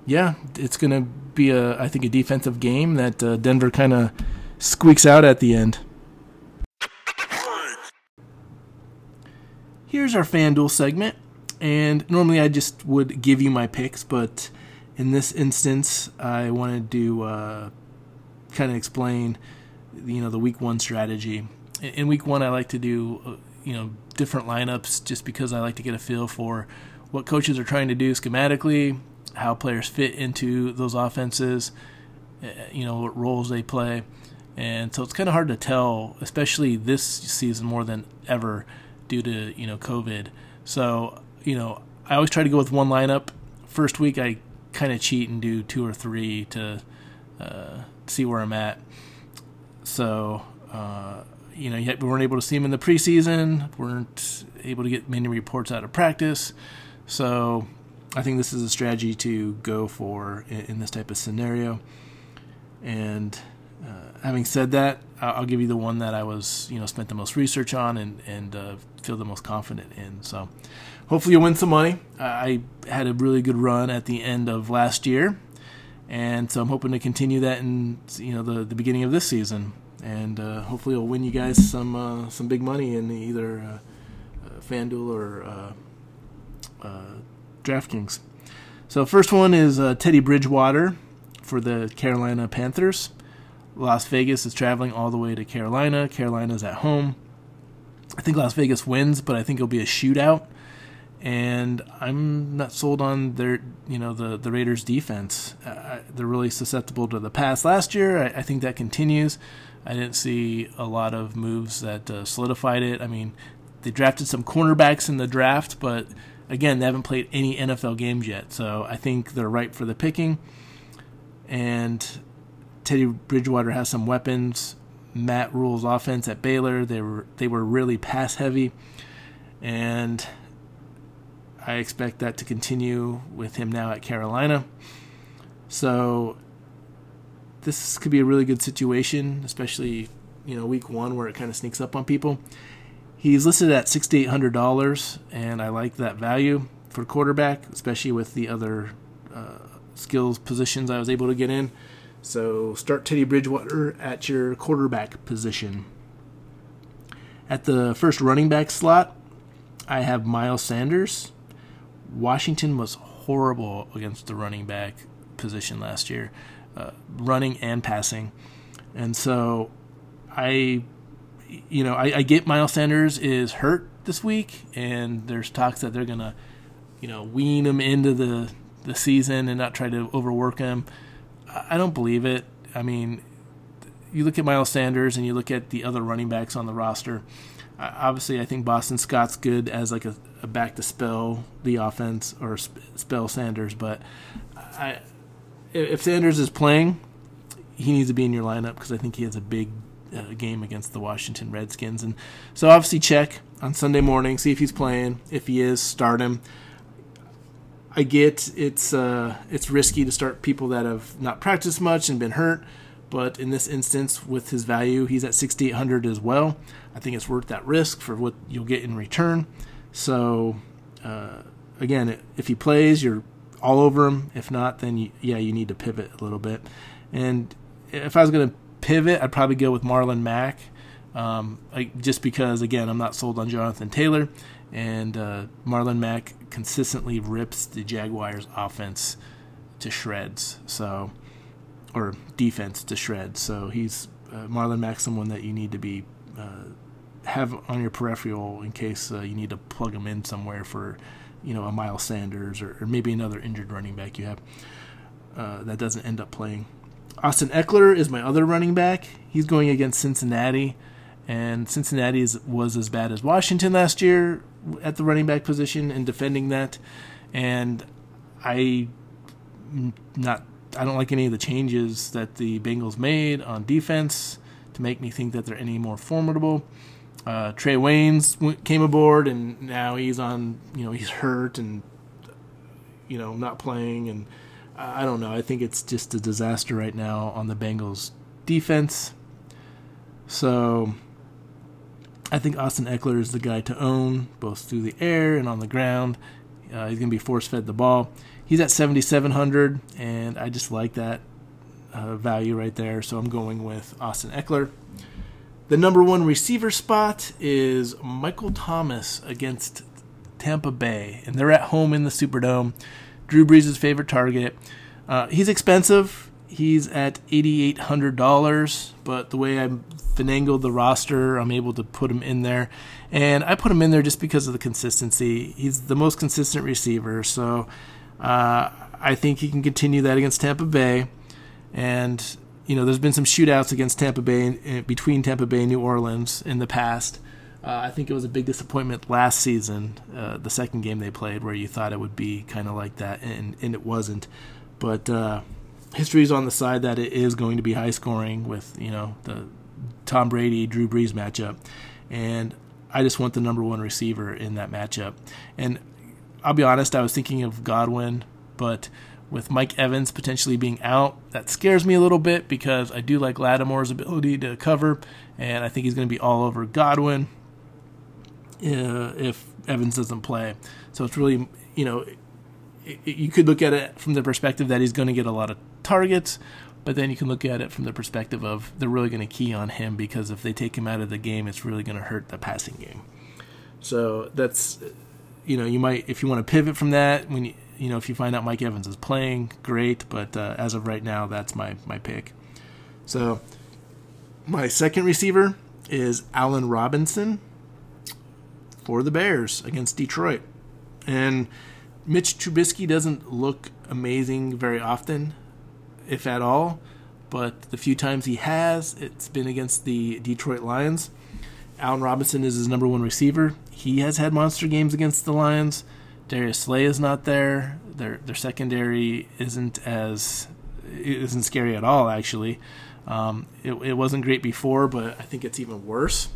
yeah, it's going to be a I think a defensive game that Denver kind of squeaks out at the end. Here's our FanDuel segment. And normally I just would give you my picks, but in this instance, I wanted to uh, kind of explain, you know, the week one strategy. In week one, I like to do, uh, you know, different lineups just because I like to get a feel for what coaches are trying to do schematically, how players fit into those offenses, uh, you know, what roles they play. And so it's kind of hard to tell, especially this season more than ever, due to you know COVID. So you know, I always try to go with one lineup. First week, I kind of cheat and do two or three to uh, see where I'm at. So uh, you know, we weren't able to see him in the preseason. weren't able to get many reports out of practice. So I think this is a strategy to go for in, in this type of scenario. And uh, having said that, I'll give you the one that I was, you know, spent the most research on and and uh, feel the most confident in. So, hopefully, you'll win some money. I had a really good run at the end of last year, and so I'm hoping to continue that in you know the the beginning of this season, and uh, hopefully, I'll win you guys some uh, some big money in either uh, uh FanDuel or uh, DraftKings. So, first one is Teddy Bridgewater for the Carolina Panthers. Las Vegas is traveling all the way to Carolina. Carolina's at home. I think Las Vegas wins, but I think it'll be a shootout. And I'm not sold on their, you know, the the Raiders' defense. Uh, they're really susceptible to the pass. Last year, I, I, think that continues. I didn't see a lot of moves that uh, solidified it. I mean, they drafted some cornerbacks in the draft, but again, they haven't played any NFL games yet. So I think they're ripe for the picking. And Teddy Bridgewater has some weapons. Matt Rhule's offense at Baylor, they were they were really pass heavy, and I expect that to continue with him now at Carolina. So this could be a really good situation, especially you know week one where it kind of sneaks up on people. He's listed at sixty eight hundred dollars, and I like that value for quarterback, especially with the other uh, skills positions I was able to get in. So start Teddy Bridgewater at your quarterback position. At the first running back slot, I have Miles Sanders. Washington was horrible against the running back position last year, uh, running and passing. And so I, you know, I, I get Miles Sanders is hurt this week, and there's talks that they're going to, you know, wean him into the, the season and not try to overwork him. I don't believe it. I mean, you look at Miles Sanders and you look at the other running backs on the roster. Obviously, I think Boston Scott's good as like a, a back to spell the offense or spell Sanders, but I, if Sanders is playing, he needs to be in your lineup because I think he has a big uh, game against the Washington Redskins. And so obviously check on Sunday morning, see if he's playing. If he is, start him. I get it's uh, it's risky to start people that have not practiced much and been hurt, but in this instance, with his value, he's at 6,800 as well. I think it's worth that risk for what you'll get in return. So, uh, again, if he plays, you're all over him. If not, then you, yeah, you need to pivot a little bit. And if I was going to pivot, I'd probably go with Marlon Mack, um, like, just because again, I'm not sold on Jonathan Taylor, and uh, Marlon Mack consistently rips the Jaguars' offense to shreds. So, or defense to shreds. So he's uh, Marlon Mack, someone that you need to be uh, have on your peripheral in case uh, you need to plug him in somewhere for, you know, a Miles Sanders or, or maybe another injured running back you have uh, that doesn't end up playing. Austin Ekeler is my other running back. He's going against Cincinnati, and Cincinnati is, was as bad as Washington last year at the running back position and defending that. And I not I don't like any of the changes that the Bengals made on defense to make me think that they're any more formidable. Uh, Trae Waynes came aboard, and now he's on. You know, he's hurt and you know not playing, and I don't know. I think it's just a disaster right now on the Bengals defense. So I think Austin Ekeler is the guy to own, both through the air and on the ground. Uh, he's going to be force fed the ball. He's at 7,700, and I just like that uh, value right there. So I'm going with Austin Ekeler. The number one receiver spot is Michael Thomas against Tampa Bay, and they're at home in the Superdome. Drew Brees' favorite target. Uh, he's expensive. He's at $8,800, but the way I finagled the roster, I'm able to put him in there. And I put him in there just because of the consistency. He's the most consistent receiver, so uh, I think he can continue that against Tampa Bay. And, you know, there's been some shootouts against Tampa Bay, between Tampa Bay and New Orleans in the past. Uh, I think it was a big disappointment last season, uh, the second game they played, where you thought it would be kind of like that, and, and it wasn't. But uh, history is on the side that it is going to be high scoring with you know the Tom Brady Drew Brees matchup, and I just want the number one receiver in that matchup. And I'll be honest, I was thinking of Godwin, but with Mike Evans potentially being out, that scares me a little bit because I do like Lattimore's ability to cover, and I think he's going to be all over Godwin uh, if Evans doesn't play. So it's really, you know, you could look at it from the perspective that he's going to get a lot of targets, but then you can look at it from the perspective of they're really going to key on him because if they take him out of the game, it's really going to hurt the passing game. So that's, you know, you might if you want to pivot from that when you you know if you find out Mike Evans is playing, great. But uh, as of right now, that's my my pick. So my second receiver is Allen Robinson for the Bears against Detroit. And Mitch Trubisky doesn't look amazing very often, if at all, but the few times he has, it's been against the Detroit Lions. Allen Robinson is his number one receiver. He has had monster games against the Lions. Darius Slay is not there. Their their secondary isn't as isn't scary at all. Actually, um, it, it wasn't great before, but I think it's even worse.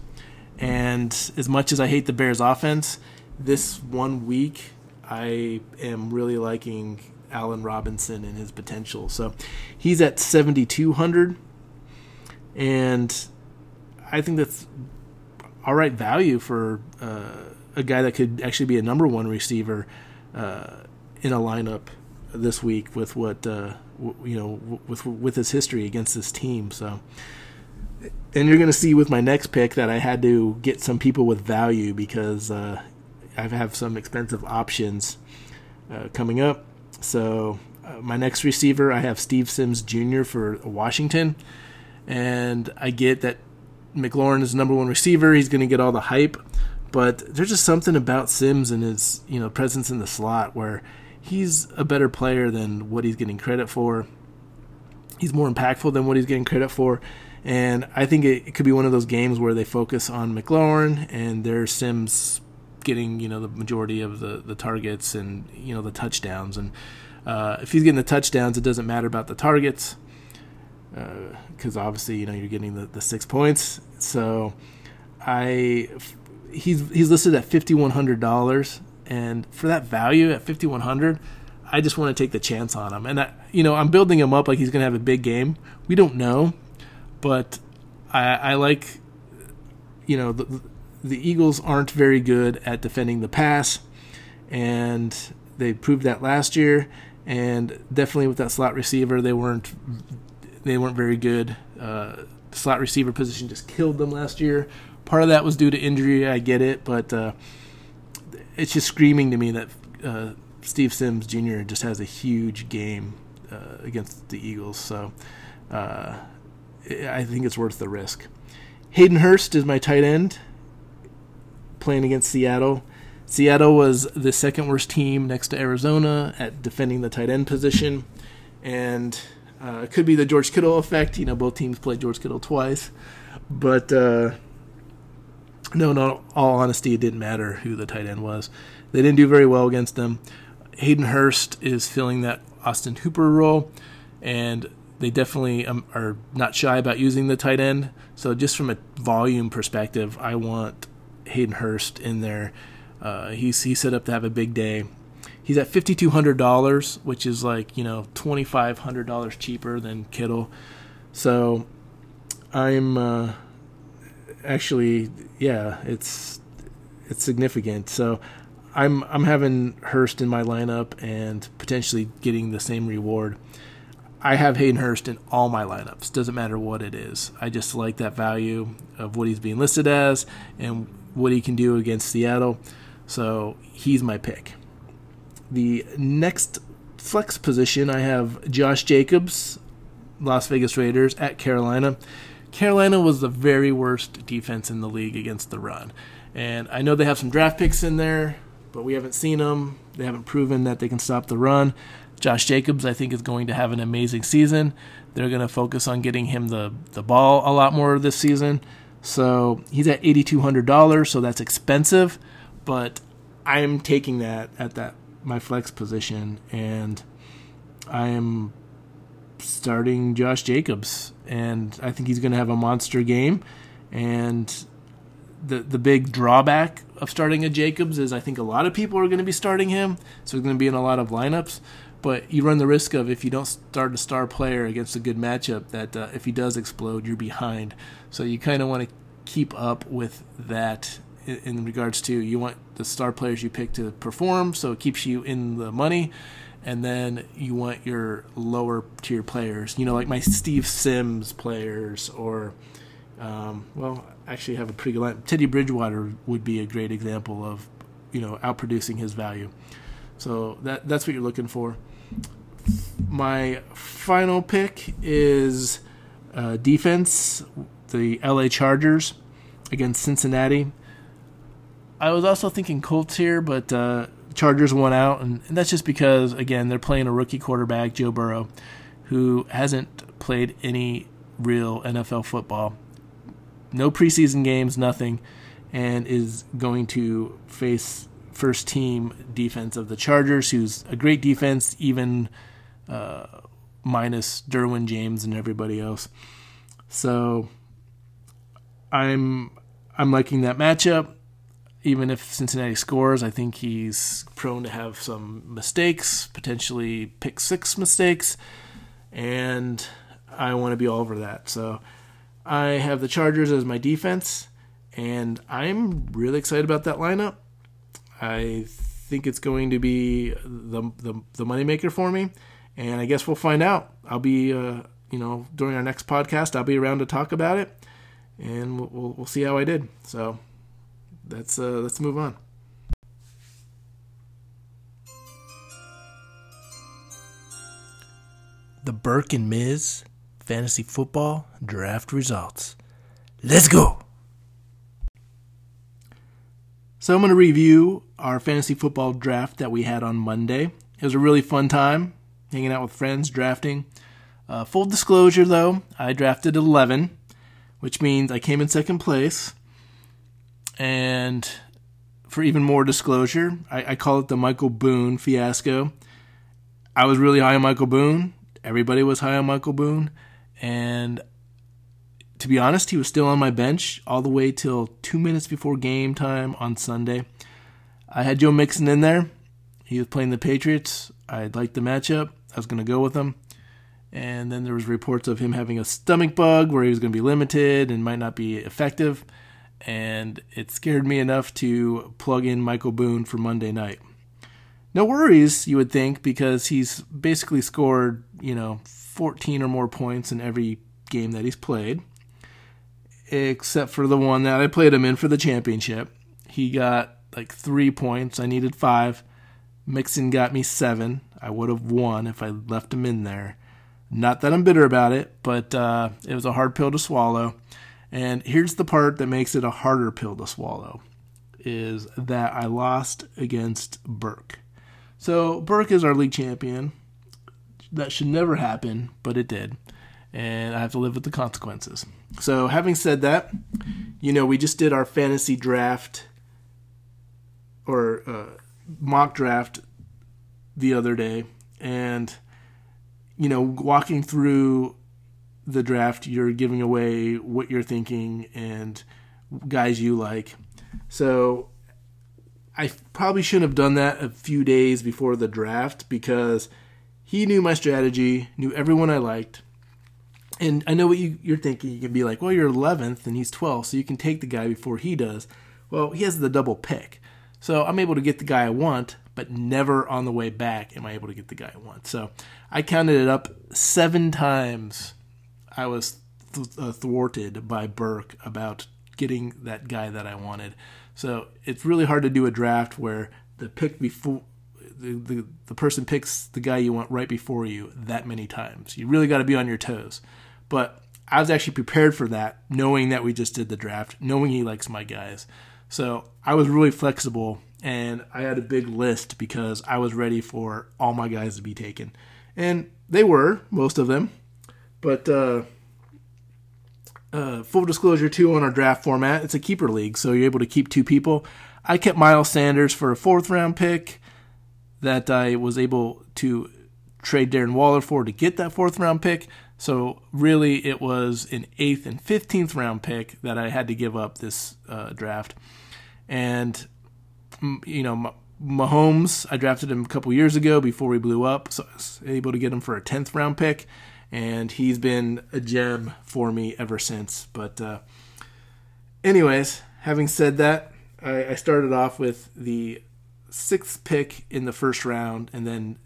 And as much as I hate the Bears offense, this one week I am really liking Allen Robinson and his potential. So he's at 7,200. And I think that's all right value for uh, a guy that could actually be a number one receiver uh, in a lineup this week with what uh, w- you know with with his history against this team. So and you're going to see with my next pick that I had to get some people with value because uh, I have some expensive options uh, coming up. So uh, my next receiver, I have Steve Sims Jr. for Washington, and I get that McLaurin is number one receiver. He's going to get all the hype, but there's just something about Sims and his you know presence in the slot where he's a better player than what he's getting credit for. He's more impactful than what he's getting credit for and I think it, it, could be one of those games where they focus on McLaurin and their Sims getting you know the majority of the, the targets and you know the touchdowns. And uh, if he's getting the touchdowns, it doesn't matter about the targets because uh, obviously you know you're getting the, the six points. So I he's he's listed at fifty one hundred dollars, and for that value at fifty one hundred. I just want to take the chance on him, and I, you know I'm building him up like he's going to have a big game. We don't know, but I, I like, you know, the, the Eagles aren't very good at defending the pass, and they proved that last year. And definitely with that slot receiver, they weren't they weren't very good. Uh, slot receiver position just killed them last year. Part of that was due to injury. I get it, but uh, it's just screaming to me that uh, Steve Sims Jr. just has a huge game uh, against the Eagles. So uh, I think it's worth the risk. Hayden Hurst is my tight end playing against Seattle. Seattle was the second worst team next to Arizona at defending the tight end position. And uh, it could be the George Kittle effect. You know, both teams played George Kittle twice. But uh, no, not all honesty, it didn't matter who the tight end was. They didn't do very well against them. Hayden Hurst is filling that Austin Hooper role. And they definitely um, are not shy about using the tight end. So just from a volume perspective, I want Hayden Hurst in there. Uh, he's he's set up to have a big day. He's at fifty two hundred dollars, which is like you know twenty five hundred dollars cheaper than Kittle. So I'm uh, actually yeah, it's it's significant. So I'm I'm having Hurst in my lineup and potentially getting the same reward. I have Hayden Hurst in all my lineups. Doesn't matter what it is. I just like that value of what he's being listed as and what he can do against Seattle. So he's my pick. The next flex position, I have Josh Jacobs, Las Vegas Raiders at Carolina. Carolina was the very worst defense in the league against the run. And I know they have some draft picks in there, but we haven't seen them. They haven't proven that they can stop the run. Josh Jacobs, I think, is going to have an amazing season. They're going to focus on getting him the, the ball a lot more this season. So he's at $8,200, so that's expensive, but I'm taking that at that my flex position, and I am starting Josh Jacobs, and I think he's going to have a monster game. And the the big drawback of starting a Jacobs is I think a lot of people are going to be starting him, so he's going to be in a lot of lineups. But you run the risk of if you don't start a star player against a good matchup, that uh, if he does explode, you're behind. So you kind of want to keep up with that in, in regards to you want the star players you pick to perform, so it keeps you in the money and then you want your lower tier players. You know, like my Steve Sims players, or um, well, actually have a pretty good line. Teddy Bridgewater would be a great example of you know outproducing his value. So that that's what you're looking for. My final pick is uh, defense, the LA Chargers against Cincinnati. I was also thinking Colts here, but uh, Chargers won out, and, and that's just because again they're playing a rookie quarterback, Joe Burrow, who hasn't played any real NFL football, no preseason games, nothing, and is going to face first team defense of the Chargers, who's a great defense, even uh, minus Derwin James and everybody else. So I'm I'm liking that matchup. Even if Cincinnati scores, I think he's prone to have some mistakes, potentially pick six mistakes, and I want to be all over that. So I have the Chargers as my defense, and I'm really excited about that lineup. I think it's going to be the the, the moneymaker for me, and I guess we'll find out. I'll be, uh, you know, during our next podcast, I'll be around to talk about it, and we'll we'll, we'll see how I did. So let's uh, let's move on. The Burke and Miz fantasy football draft results. Let's go. So I'm going to review our fantasy football draft that we had on Monday. It was a really fun time hanging out with friends, drafting. Uh, full disclosure though, I drafted 11, which means I came in second place. And for even more disclosure, I, I call it the Michael Boone fiasco. I was really high on Michael Boone. Everybody was high on Michael Boone. And to be honest, he was still on my bench all the way till two minutes before game time on Sunday. I had Joe Mixon in there. He was playing the Patriots. I liked the matchup. I was going to go with him. And then there was reports of him having a stomach bug where he was going to be limited and might not be effective. And it scared me enough to plug in Michael Boone for Monday night. No worries, you would think, because he's basically scored, you know, 14 or more points in every game that he's played except for the one that I played him in for the championship. He got like three points. I needed five. Mixon got me seven. I would have won if I left him in there. Not that I'm bitter about it, but uh, it was a hard pill to swallow. And here's the part that makes it a harder pill to swallow is that I lost against Burke. So Burke is our league champion. That should never happen, but it did and I have to live with the consequences. So, having said that, you know, we just did our fantasy draft or uh, mock draft the other day, and you know, walking through the draft, you're giving away what you're thinking and guys you like. So I probably shouldn't have done that a few days before the draft because he knew my strategy, knew everyone I liked. And I know what you, you're thinking. You can be like, well, you're 11th and he's 12th, so you can take the guy before he does. Well, he has the double pick. So I'm able to get the guy I want, but never on the way back am I able to get the guy I want. So I counted it up seven times I was th- uh, thwarted by Burke about getting that guy that I wanted. So it's really hard to do a draft where the pick before the, the, the person picks the guy you want right before you that many times. You really got to be on your toes. But I was actually prepared for that, knowing that we just did the draft, knowing he likes my guys. So I was really flexible and I had a big list because I was ready for all my guys to be taken. And they were, most of them. But uh, uh, full disclosure, too, on our draft format, it's a keeper league, so you're able to keep two people. I kept Miles Sanders for a fourth round pick that I was able to trade Darren Waller for to get that fourth round pick. So really, it was an eighth and fifteenth round pick that I had to give up this uh, draft. And you know, Mahomes, I drafted him a couple years ago before he blew up, so I was able to get him for a tenth round pick and he's been a gem for me ever since. But, uh, anyways, having said that, I, I started off with the sixth pick in the first round, and then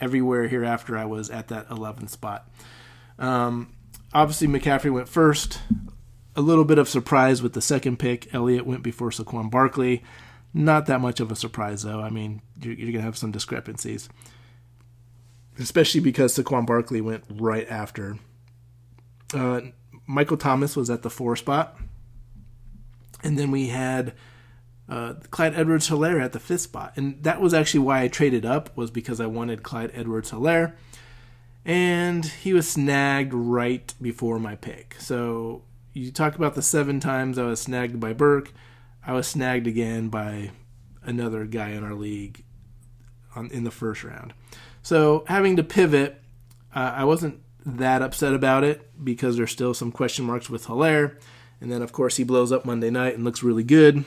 everywhere hereafter I was at that 11th spot. Um, obviously, McCaffrey went first. A little bit of surprise with the second pick. Elliott went before Saquon Barkley. Not that much of a surprise, though. I mean, you're, you're going to have some discrepancies especially because Saquon Barkley went right after. Uh, Michael Thomas was at the four spot. And then we had uh, Clyde Edwards Helaire at the fifth spot. And that was actually why I traded up, was because I wanted Clyde Edwards Helaire. And he was snagged right before my pick. So you talk about the seven times I was snagged by Burke. I was snagged again by another guy in our league on, in the first round. So having to pivot, uh, I wasn't that upset about it because there's still some question marks with Helaire. And then, of course, he blows up Monday night and looks really good.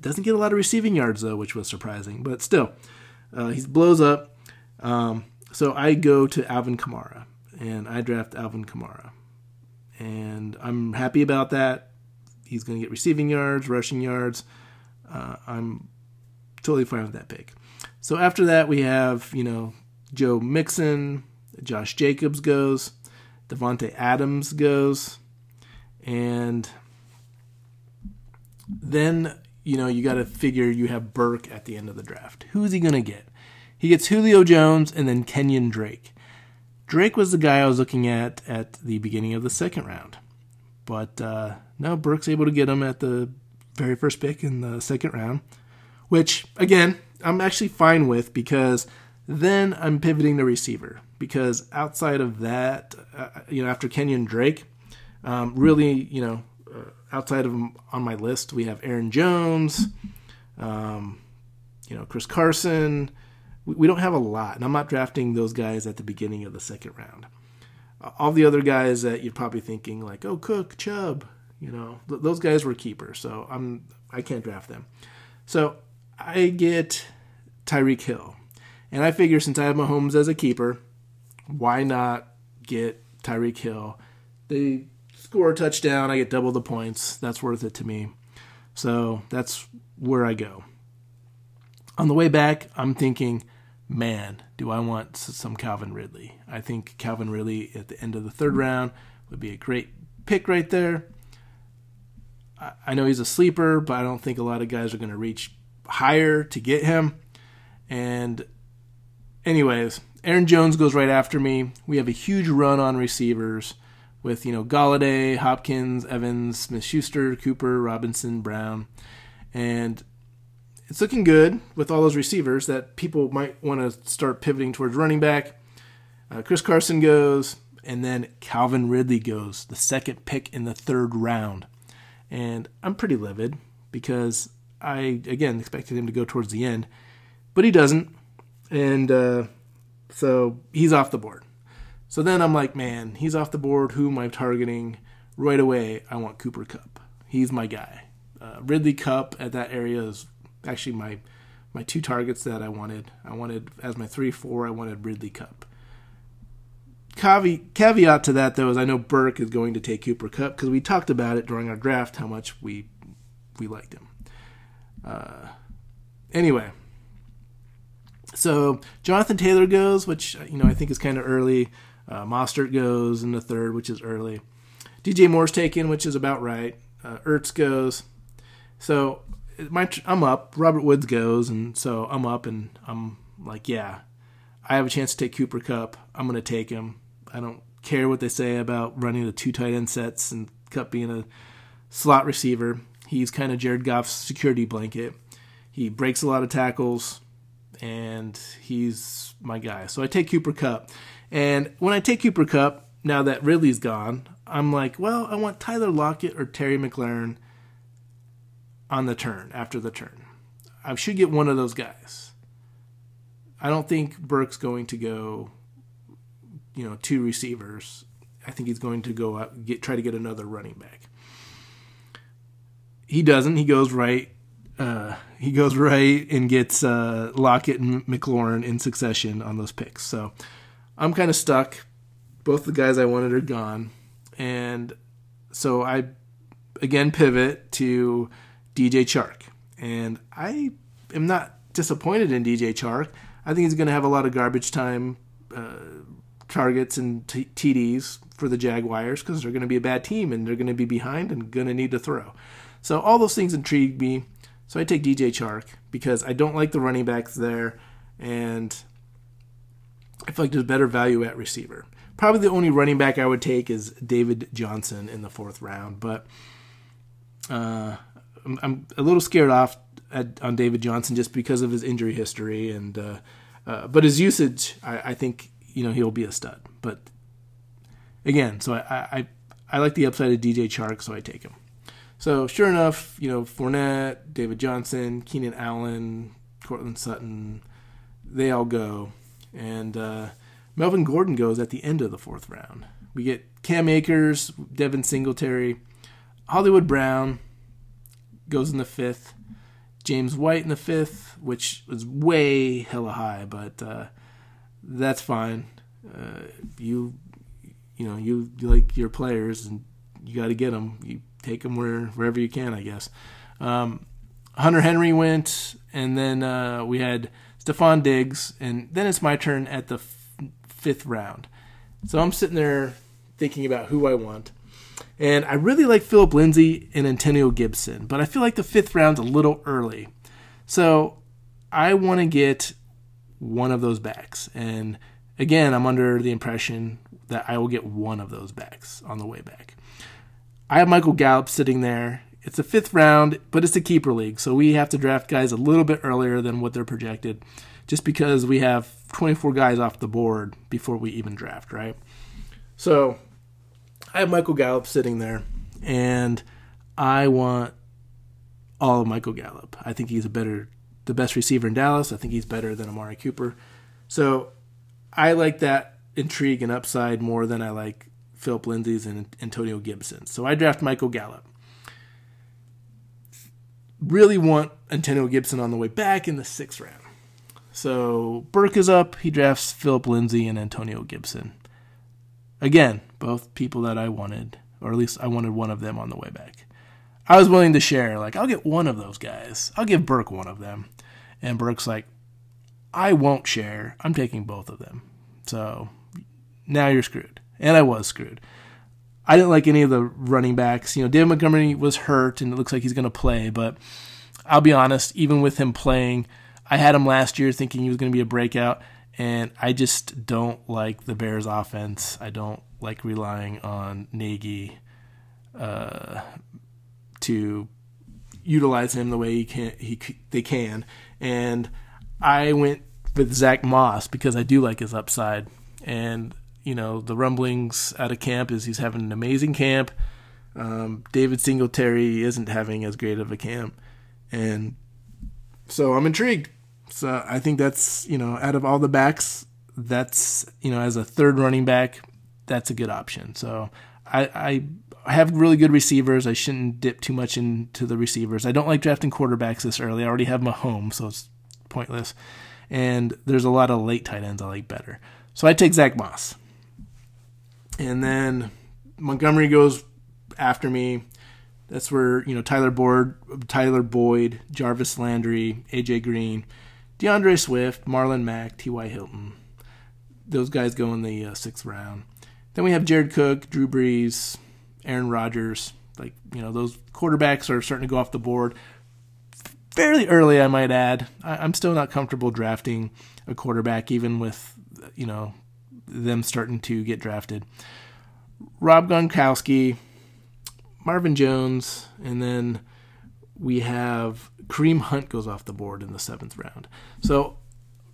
Doesn't get a lot of receiving yards, though, which was surprising. But still, uh, he blows up. Um, so I go to Alvin Kamara and I draft Alvin Kamara. And I'm happy about that. He's going to get receiving yards, rushing yards. Uh, I'm totally fine with that pick. So after that, we have, you know, Joe Mixon, Josh Jacobs goes, Davante Adams goes, and then you know you got to figure you have Burke at the end of the draft. Who's he gonna get? He gets Julio Jones and then Kenyan Drake. Drake was the guy I was looking at at the beginning of the second round, but uh, no, Burke's able to get him at the very first pick in the second round, which again I'm actually fine with because then I'm pivoting to receiver because outside of that, uh, you know, after Kenyan Drake, um, really, you know, uh, outside of on my list, we have Aaron Jones, um, you know, Chris Carson. We, don't have a lot, and I'm not drafting those guys at the beginning of the second round. all the other guys that you're probably thinking like, oh, Cook, Chubb, you know, th- those guys were keepers, so I'm I can't draft them. So I get Tyreek Hill. And I figure since I have Mahomes as a keeper, why not get Tyreek Hill? They score a touchdown, I get double the points. That's worth it to me. So that's where I go. On the way back, I'm thinking, man, do I want some Calvin Ridley? I think Calvin Ridley at the end of the third round would be a great pick right there. I know he's a sleeper, but I don't think a lot of guys are going to reach higher to get him. And anyways, Aaron Jones goes right after me. We have a huge run on receivers with, you know, Golladay, Hopkins, Evans, Smith Schuster, Cooper, Robinson, Brown. And it's looking good with all those receivers that people might want to start pivoting towards running back. Uh, Chris Carson goes, and then Calvin Ridley goes, the second pick in the third round. And I'm pretty livid because I, again, expected him to go towards the end, but he doesn't and uh, so he's off the board. So then I'm like, man, he's off the board. Who am I targeting? Right away, I want Cooper Kupp. He's my guy. Uh, Ridley Kupp at that area is actually my my two targets that I wanted. I wanted as my three four. I wanted Ridley Kupp. Caveat to that though is I know Burke is going to take Cooper Kupp because we talked about it during our draft how much we we liked him. Uh, anyway, so Jonathan Taylor goes, which you know I think is kind of early. Uh, Mostert goes in the third, which is early. DJ Moore's taken, which is about right. Uh, Ertz goes. So my I'm up. Robert Woods goes, and so I'm up, and I'm like, yeah, I have a chance to take Cooper Kupp. I'm gonna take him. I don't care what they say about running the two tight end sets and Kupp being a slot receiver. He's kind of Jared Goff's security blanket. He breaks a lot of tackles, and he's my guy. So I take Cooper Kupp, And when I take Cooper Kupp, now that Ridley's gone, I'm like, well, I want Tyler Lockett or Terry McLaurin on the turn, after the turn. I should get one of those guys. I don't think Burke's going to go, you know, two receivers. I think he's going to go out, get try to get another running back. He doesn't. He goes right. Uh, he goes right and gets uh, Lockett and McLaurin in succession on those picks. So I'm kind of stuck. Both the guys I wanted are gone, and so I again pivot to DJ Chark. And I am not disappointed in DJ Chark. I think he's going to have a lot of garbage time uh, targets and t- TDs for the Jaguars because they're going to be a bad team and they're going to be behind and going to need to throw. So all those things intrigue me. So I take DJ Chark because I don't like the running backs there, and I feel like there's better value at receiver. Probably the only running back I would take is David Johnson in the fourth round, but uh, I'm, I'm a little scared off at, on David Johnson just because of his injury history and uh, uh, but his usage, I, I, think you know he'll be a stud. But again, so I, I I like the upside of DJ Chark, so I take him. So sure enough, you know Fournette, David Johnson, Keenan Allen, Courtland Sutton, they all go, and uh, Melvin Gordon goes at the end of the fourth round. We get Cam Akers, Devin Singletary, Hollywood Brown, goes in the fifth. James White in the fifth, which was way hella high, but uh, that's fine. Uh, you you know you, like your players and you got to get them. You take them where wherever you can, I guess. Um, Hunter Henry went, and then uh, we had Stefon Diggs, and then it's my turn at the f- fifth round. So I'm sitting there thinking about who I want. And I really like Philip Lindsay and Antonio Gibson, but I feel like the fifth round's a little early. So I want to get one of those backs. And again, I'm under the impression that I will get one of those backs on the way back. I have Michael Gallup sitting there. It's a fifth round, but it's a keeper league, so we have to draft guys a little bit earlier than what they're projected, just because we have 24 guys off the board before we even draft, right? So I have Michael Gallup sitting there, and I want all of Michael Gallup. I think he's a better, the best receiver in Dallas. I think he's better than Amari Cooper. So I like that intrigue and upside more than I like Philip Lindsay's and Antonio Gibson. So I draft Michael Gallup. Really want Antonio Gibson on the way back in the sixth round. So Burke is up. He drafts Philip Lindsay and Antonio Gibson. Again, both people that I wanted, or at least I wanted one of them on the way back. I was willing to share, like, I'll get one of those guys. I'll give Burke one of them. And Burke's like, I won't share. I'm taking both of them. So now you're screwed. And I was screwed. I didn't like any of the running backs. You know, David Montgomery was hurt and it looks like he's going to play, but I'll be honest, even with him playing, I had him last year thinking he was going to be a breakout and I just don't like the Bears' offense. I don't like relying on Nagy uh, to utilize him the way he can. He they can, and I went with Zach Moss because I do like his upside. And you know, the rumblings out of camp is he's having an amazing camp. Um, David Singletary isn't having as great of a camp, and so I'm intrigued. So I think that's you know out of all the backs that's you know as a third running back, that's a good option. So I, I have really good receivers. I shouldn't dip too much into the receivers. I don't like drafting quarterbacks this early. I already have Mahomes, so it's pointless. And there's a lot of late tight ends I like better. So I take Zach Moss. And then Montgomery goes after me. That's where, you know, Tyler Boyd, Tyler Boyd, Jarvis Landry, AJ Green, DeAndre Swift, Marlon Mack, T.Y. Hilton. Those guys go in the uh, sixth round. Then we have Jared Cook, Drew Brees, Aaron Rodgers. Like, you know, those quarterbacks are starting to go off the board fairly early, I might add. I, am still not comfortable drafting a quarterback, even with, you know, them starting to get drafted. Rob Gronkowski, Marvin Jones, and then we have Kareem Hunt goes off the board in the seventh round. So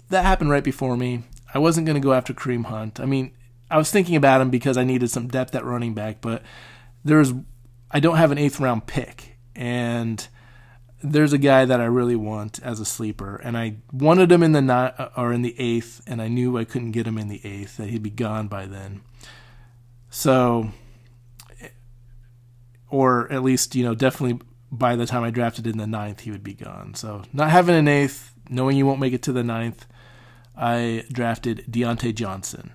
that happened right before me. I wasn't going to go after Kareem Hunt. I mean, I was thinking about him because I needed some depth at running back, but there's I don't have an eighth round pick, and there's a guy that I really want as a sleeper, and I wanted him in the not uh, or in the eighth, and I knew I couldn't get him in the eighth; that he'd be gone by then. So, or at least you know, definitely by the time I drafted in the ninth, he would be gone. So, not having an eighth, knowing you won't make it to the ninth, I drafted Diontae Johnson,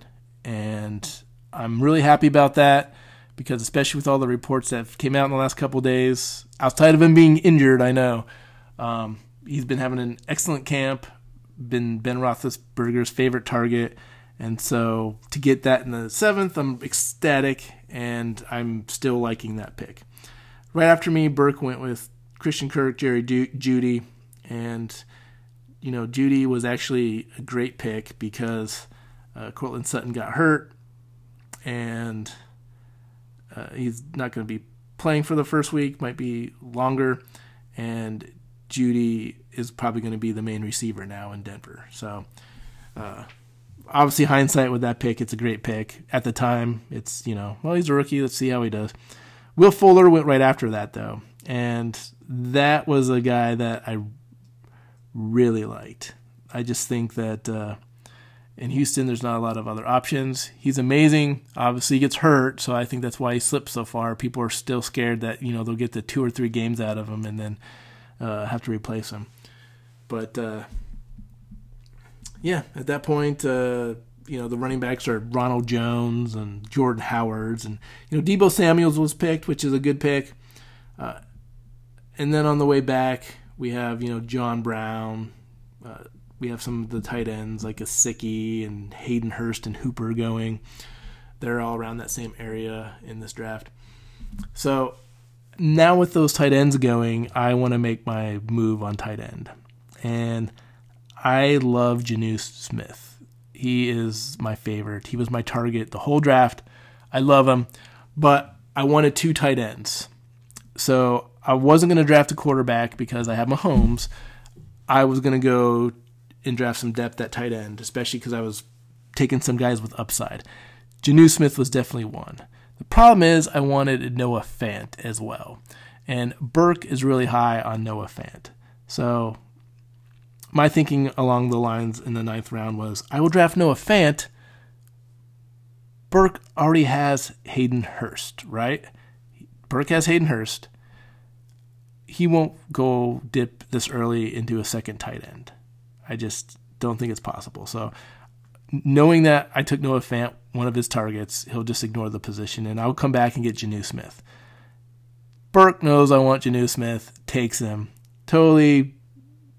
and I'm really happy about that because especially with all the reports that came out in the last couple days, outside of him being injured, I know um, he's been having an excellent camp, been Ben Roethlisberger's favorite target, and so to get that in the seventh, I'm ecstatic, and I'm still liking that pick. Right after me, Burke went with Christian Kirk, Jerry du- Jeudy, and you know Jeudy was actually a great pick because uh, Courtland Sutton got hurt, and uh, he's not going to be playing for the first week, might be longer, and Jeudy is probably going to be the main receiver now in Denver. So, uh, obviously, hindsight with that pick, it's a great pick. At the time, it's, you know, well, he's a rookie. Let's see how he does. Will Fuller went right after that, though. And that was a guy that I really liked. I just think that uh, in Houston, there's not a lot of other options. He's amazing. Obviously, he gets hurt, so I think that's why he slipped so far. People are still scared that you know they'll get the two or three games out of him and then uh, have to replace him. But uh, yeah, at that point, uh, you know the running backs are Ronald Jones and Jordan Howards, and you know Deebo Samuel's was picked, which is a good pick. Uh, and then on the way back, we have you know John Brown. We have some of the tight ends like Gesicki and Hayden Hurst and Hooper going. They're all around that same area in this draft. So now with those tight ends going, I want to make my move on tight end. And I love Jonnu Smith. He is my favorite. He was my target the whole draft. I love him, but I wanted two tight ends. So I wasn't going to draft a quarterback because I have Mahomes. I was going to go and draft some depth at tight end, especially because I was taking some guys with upside. Jonnu Smith was definitely one. The problem is I wanted Noah Fant as well. And Burke is really high on Noah Fant. So my thinking along the lines in the ninth round was I will draft Noah Fant. Burke already has Hayden Hurst, right? Burke has Hayden Hurst. He won't go dip this early into a second tight end. I just don't think it's possible. So knowing that I took Noah Fant, one of his targets, he'll just ignore the position, and I'll come back and get Jonnu Smith. Burke knows I want Jonnu Smith, takes him, totally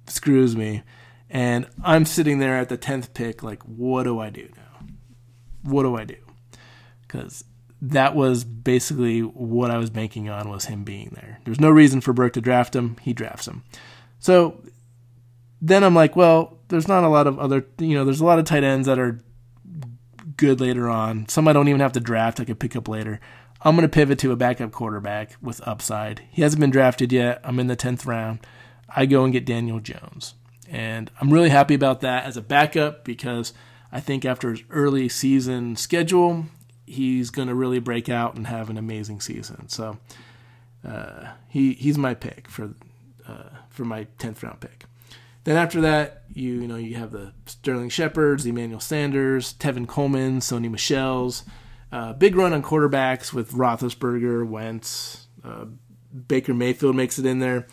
screws me, and I'm sitting there at the tenth pick, like, what do I do now? What do I do? Because that was basically what I was banking on was him being there. There's no reason for Burke to draft him. He drafts him. So then I'm like, well, there's not a lot of other, you know, there's a lot of tight ends that are good later on. Some I don't even have to draft, I could pick up later. I'm going to pivot to a backup quarterback with upside. He hasn't been drafted yet. I'm in the 10th round. I go and get Daniel Jones. And I'm really happy about that as a backup because I think after his early season schedule, he's going to really break out and have an amazing season. So uh, he he's my pick for uh, for my 10th round pick. Then after that, you you know you have the Sterling Shepards, Emmanuel Sanders, Tevin Coleman, Sony Michel's. Uh, big run on quarterbacks with Roethlisberger, Wentz, uh, Baker Mayfield makes it in there.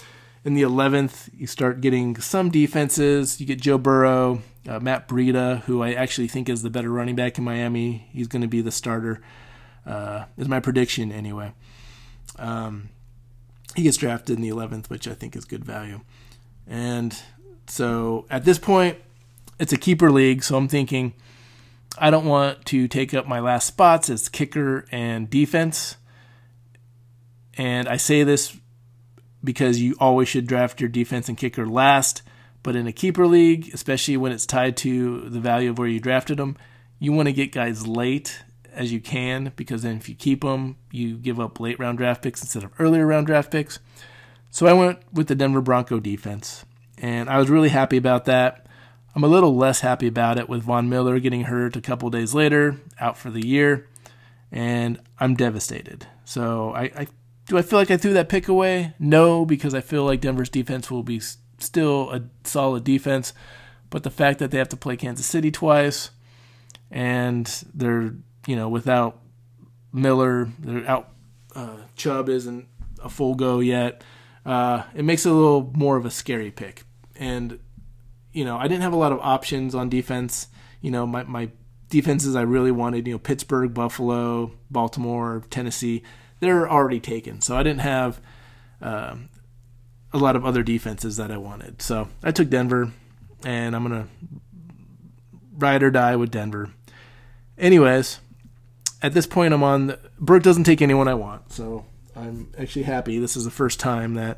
In the 11th, you start getting some defenses. You get Joe Burrow, uh, Matt Breida, who I actually think is the better running back in Miami. He's going to be the starter, uh, is my prediction anyway. Um, he gets drafted in the 11th, which I think is good value. And so at this point, it's a keeper league, so I'm thinking I don't want to take up my last spots as kicker and defense. And I say this because you always should draft your defense and kicker last. But in a keeper league, especially when it's tied to the value of where you drafted them, you want to get guys late as you can because then if you keep them, you give up late round draft picks instead of earlier round draft picks. So I went with the Denver Bronco defense, and I was really happy about that. I'm a little less happy about it with Von Miller getting hurt a couple days later, out for the year, and I'm devastated. So I, I do I feel like I threw that pick away? No, because I feel like Denver's defense will be still a solid defense, but the fact that they have to play Kansas City twice, and they're you know without Miller, they're out. Uh, Chubb isn't a full go yet. Uh, it makes it a little more of a scary pick, and you know, I didn't have a lot of options on defense. You know, my, my defenses I really wanted, you know, Pittsburgh, Buffalo, Baltimore, Tennessee, they're already taken. So I didn't have um, a lot of other defenses that I wanted. So I took Denver, and I'm to ride or die with Denver. Anyways, at this point, I'm on. The, Burke doesn't take anyone I want. So I'm actually happy. This is the first time that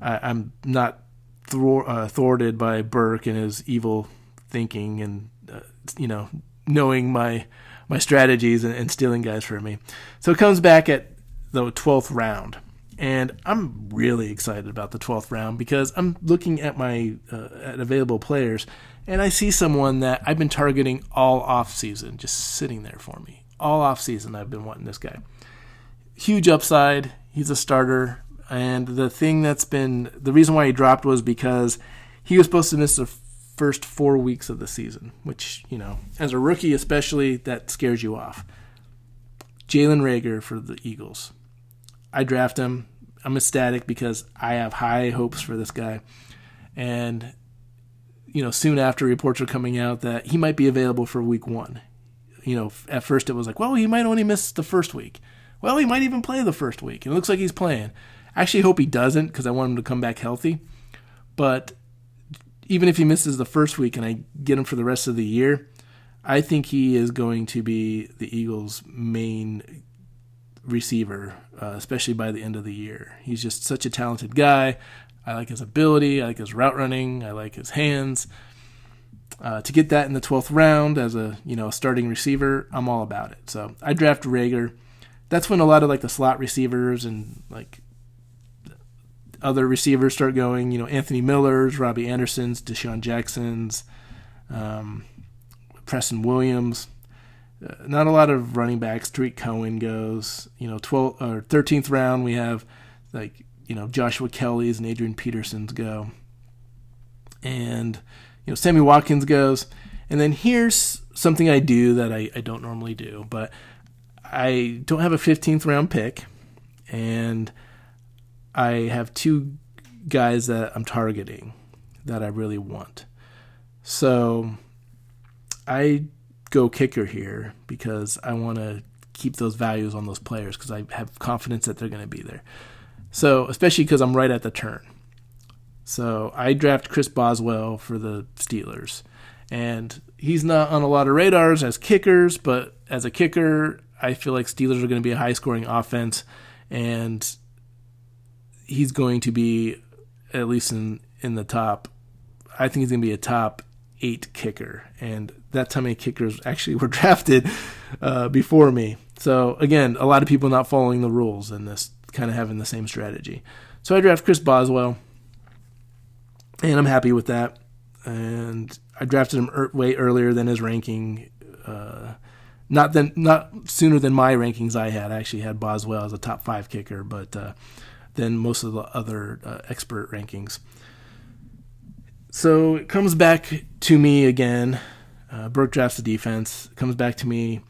I, I'm not thwar- uh, thwarted by Burke and his evil thinking and uh, you know knowing my my strategies and, and, stealing guys for me. So it comes back at the 12th round. And I'm really excited about the 12th round because I'm looking at my uh, at available players and I see someone that I've been targeting all off season just sitting there for me. All off season I've been wanting this guy. Huge upside. He's a starter. And the thing that's been the reason why he dropped was because he was supposed to miss the first four weeks of the season, which, you know, as a rookie especially, that scares you off. Jalen Reagor for the Eagles. I draft him. I'm ecstatic because I have high hopes for this guy. And, you know, soon after reports are coming out that he might be available for week one. You know, at first it was like, well, he might only miss the first week. Well, he might even play the first week. And it looks like he's playing. I actually hope he doesn't because I want him to come back healthy. But even if he misses the first week and I get him for the rest of the year, I think he is going to be the Eagles' main receiver, uh, especially by the end of the year. He's just such a talented guy. I like his ability. I like his route running. I like his hands. Uh, to get that in the 12th round as a you know starting receiver, I'm all about it. So I draft Reagor. That's when a lot of like the slot receivers and like other receivers start going. You know, Anthony Miller's, Robby Anderson's, DeSean Jackson's, um, Preston Williams. Uh, not a lot of running backs. Tarik Cohen goes. You know, 12 or 13th round we have like you know Joshua Kelley's and Adrian Peterson's go, and you know Sammy Watkins goes. And then here's something I do that I, I don't normally do, but I don't have a 15th round pick, and I have two guys that I'm targeting that I really want. So I go kicker here because I want to keep those values on those players because I have confidence that they're going to be there. So, especially because I'm right at the turn. So, I draft Chris Boswell for the Steelers. And he's not on a lot of radars as kickers, but as a kicker, I feel like Steelers are going to be a high scoring offense. And he's going to be at least in in the top. I think he's going to be a top eight kicker, and that's how many kickers actually were drafted uh, before me. So again, a lot of people not following the rules and this kind of having the same strategy. So I draft Chris Boswell, and I'm happy with that. And I drafted him er- way earlier than his ranking. Uh, not then, not sooner than my rankings I had. I actually had Boswell as a top five kicker, but uh, than most of the other uh, expert rankings. So it comes back to me again. Uh, Burke drafts the defense. Comes back to me,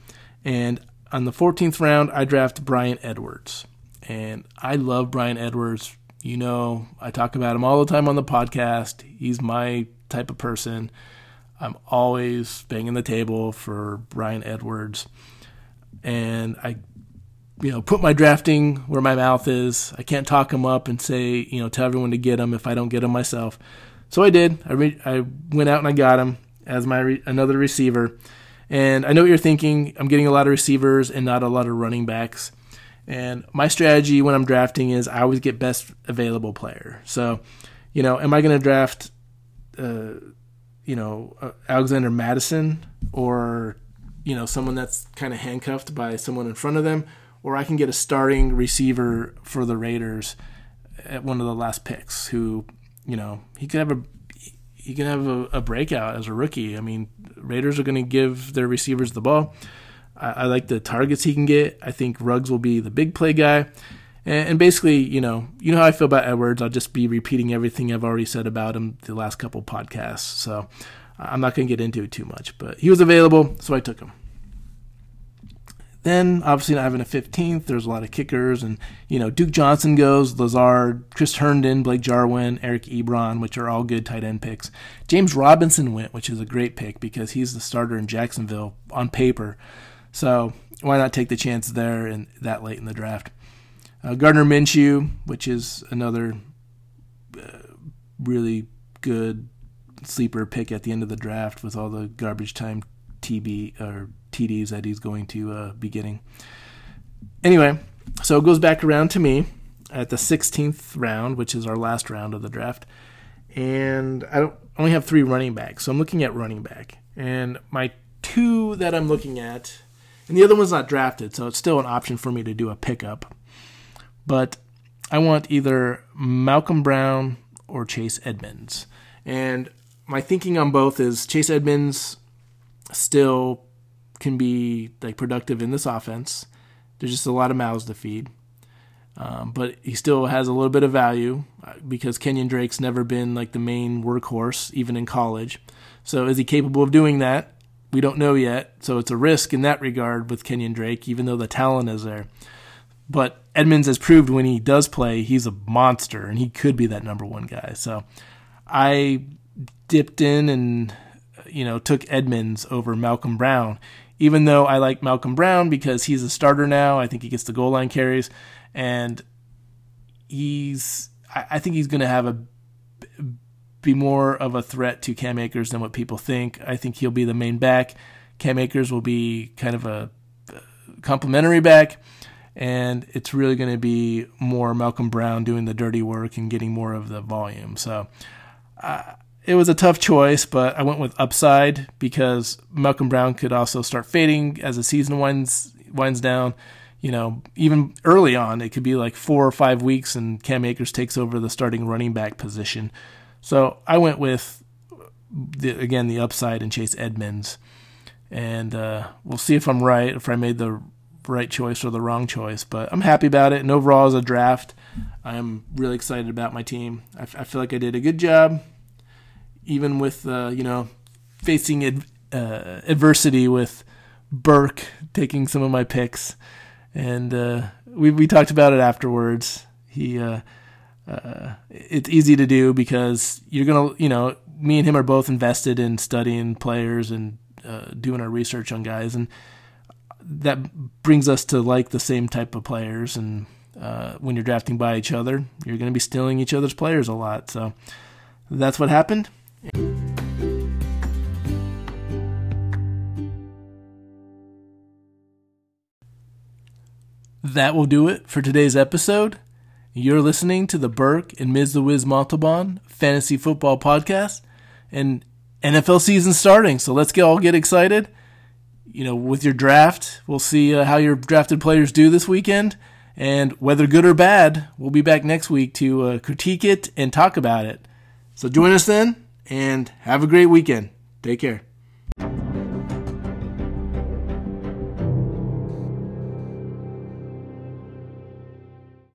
and on the 14th round, I draft Bryan Edwards, and I love Bryan Edwards. You know, I talk about him all the time on the podcast. He's my type of person. I'm always banging the table for Bryan Edwards, and I, you know, put my drafting where my mouth is. I can't talk him up and say, you know, tell everyone to get him if I don't get him myself. So I did. I re- I went out and I got him as my re- another receiver. And I know what you're thinking. I'm getting a lot of receivers and not a lot of running backs. And my strategy when I'm drafting is I always get best available player. So, you know, am I going to draft, uh, you know, uh, Alexander Mattison or, you know, someone that's kind of handcuffed by someone in front of them, or I can get a starting receiver for the Raiders at one of the last picks who, you know, he could have a he can have a, a breakout as a rookie. I mean, Raiders are going to give their receivers the ball. I, I, like the targets he can get. I think Ruggs will be the big play guy. And, and, basically, you know, you know how I feel about Edwards. I'll just be repeating everything I've already said about him the last couple podcasts. So I'm not going to get into it too much. But he was available, so I took him. Then, obviously, not having a 15th, there's a lot of kickers. And, you know, Duke Johnson goes, Lazard, Chris Herndon, Blake Jarwin, Eric Ebron, which are all good tight end picks. James Robinson went, which is a great pick because he's the starter in Jacksonville on paper. So, why not take the chance there and that late in the draft? Uh, Gardner Minshew, which is another uh, really good sleeper pick at the end of the draft with all the garbage time TB or TDs that he's going to uh, be getting. Anyway, so it goes back around to me at the 16th round, which is our last round of the draft. And I don't only have three running backs, so I'm looking at running back. And my two that I'm looking at, and the other one's not drafted, so it's still an option for me to do a pickup. But I want either Malcolm Brown or Chase Edmonds. And my thinking on both is Chase Edmonds still can be like productive in this offense. There's just a lot of mouths to feed. Um, but he still has a little bit of value uh, because Kenyan Drake's never been like the main workhorse, even in college. So is he capable of doing that? We don't know yet. So it's a risk in that regard with Kenyon Drake, even though the talent is there. But Edmonds has proved when he does play, he's a monster, and he could be that number one guy. So I dipped in and you know took Edmonds over Malcolm Brown, even though I like Malcolm Brown because he's a starter now. I think he gets the goal line carries, and he's I think he's going to have a be more of a threat to Cam Akers than what people think. I think he'll be the main back. Cam Akers will be kind of a complementary back, and it's really going to be more Malcolm Brown doing the dirty work and getting more of the volume. So. Uh, it was a tough choice, but I went with upside because Malcolm Brown could also start fading as the season winds winds down. You know, even early on, it could be like four or five weeks, and Cam Akers takes over the starting running back position. So I went with the, again the upside and Chase Edmonds, and uh, we'll see if I'm right, if I made the right choice or the wrong choice. But I'm happy about it. And overall, as a draft, I'm really excited about my team. I, I feel like I did a good job even with uh, you know facing ad- uh, adversity with Burke taking some of my picks, and uh, we we talked about it afterwards. He uh, uh, it's easy to do because you're gonna you know me and him are both invested in studying players and uh, doing our research on guys, and that brings us to like the same type of players. And when you're drafting by each other, you're going to be stealing each other's players a lot. So that's what happened. That will do it for today's episode. You're listening to the Burke and Ms. The Wiz Montalban Fantasy Football Podcast, and NFL season starting. So let's get all get excited. You know, with your draft, we'll see uh, how your drafted players do this weekend, and whether good or bad, we'll be back next week to uh, critique it and talk about it. So join us then and have a great weekend. Take care.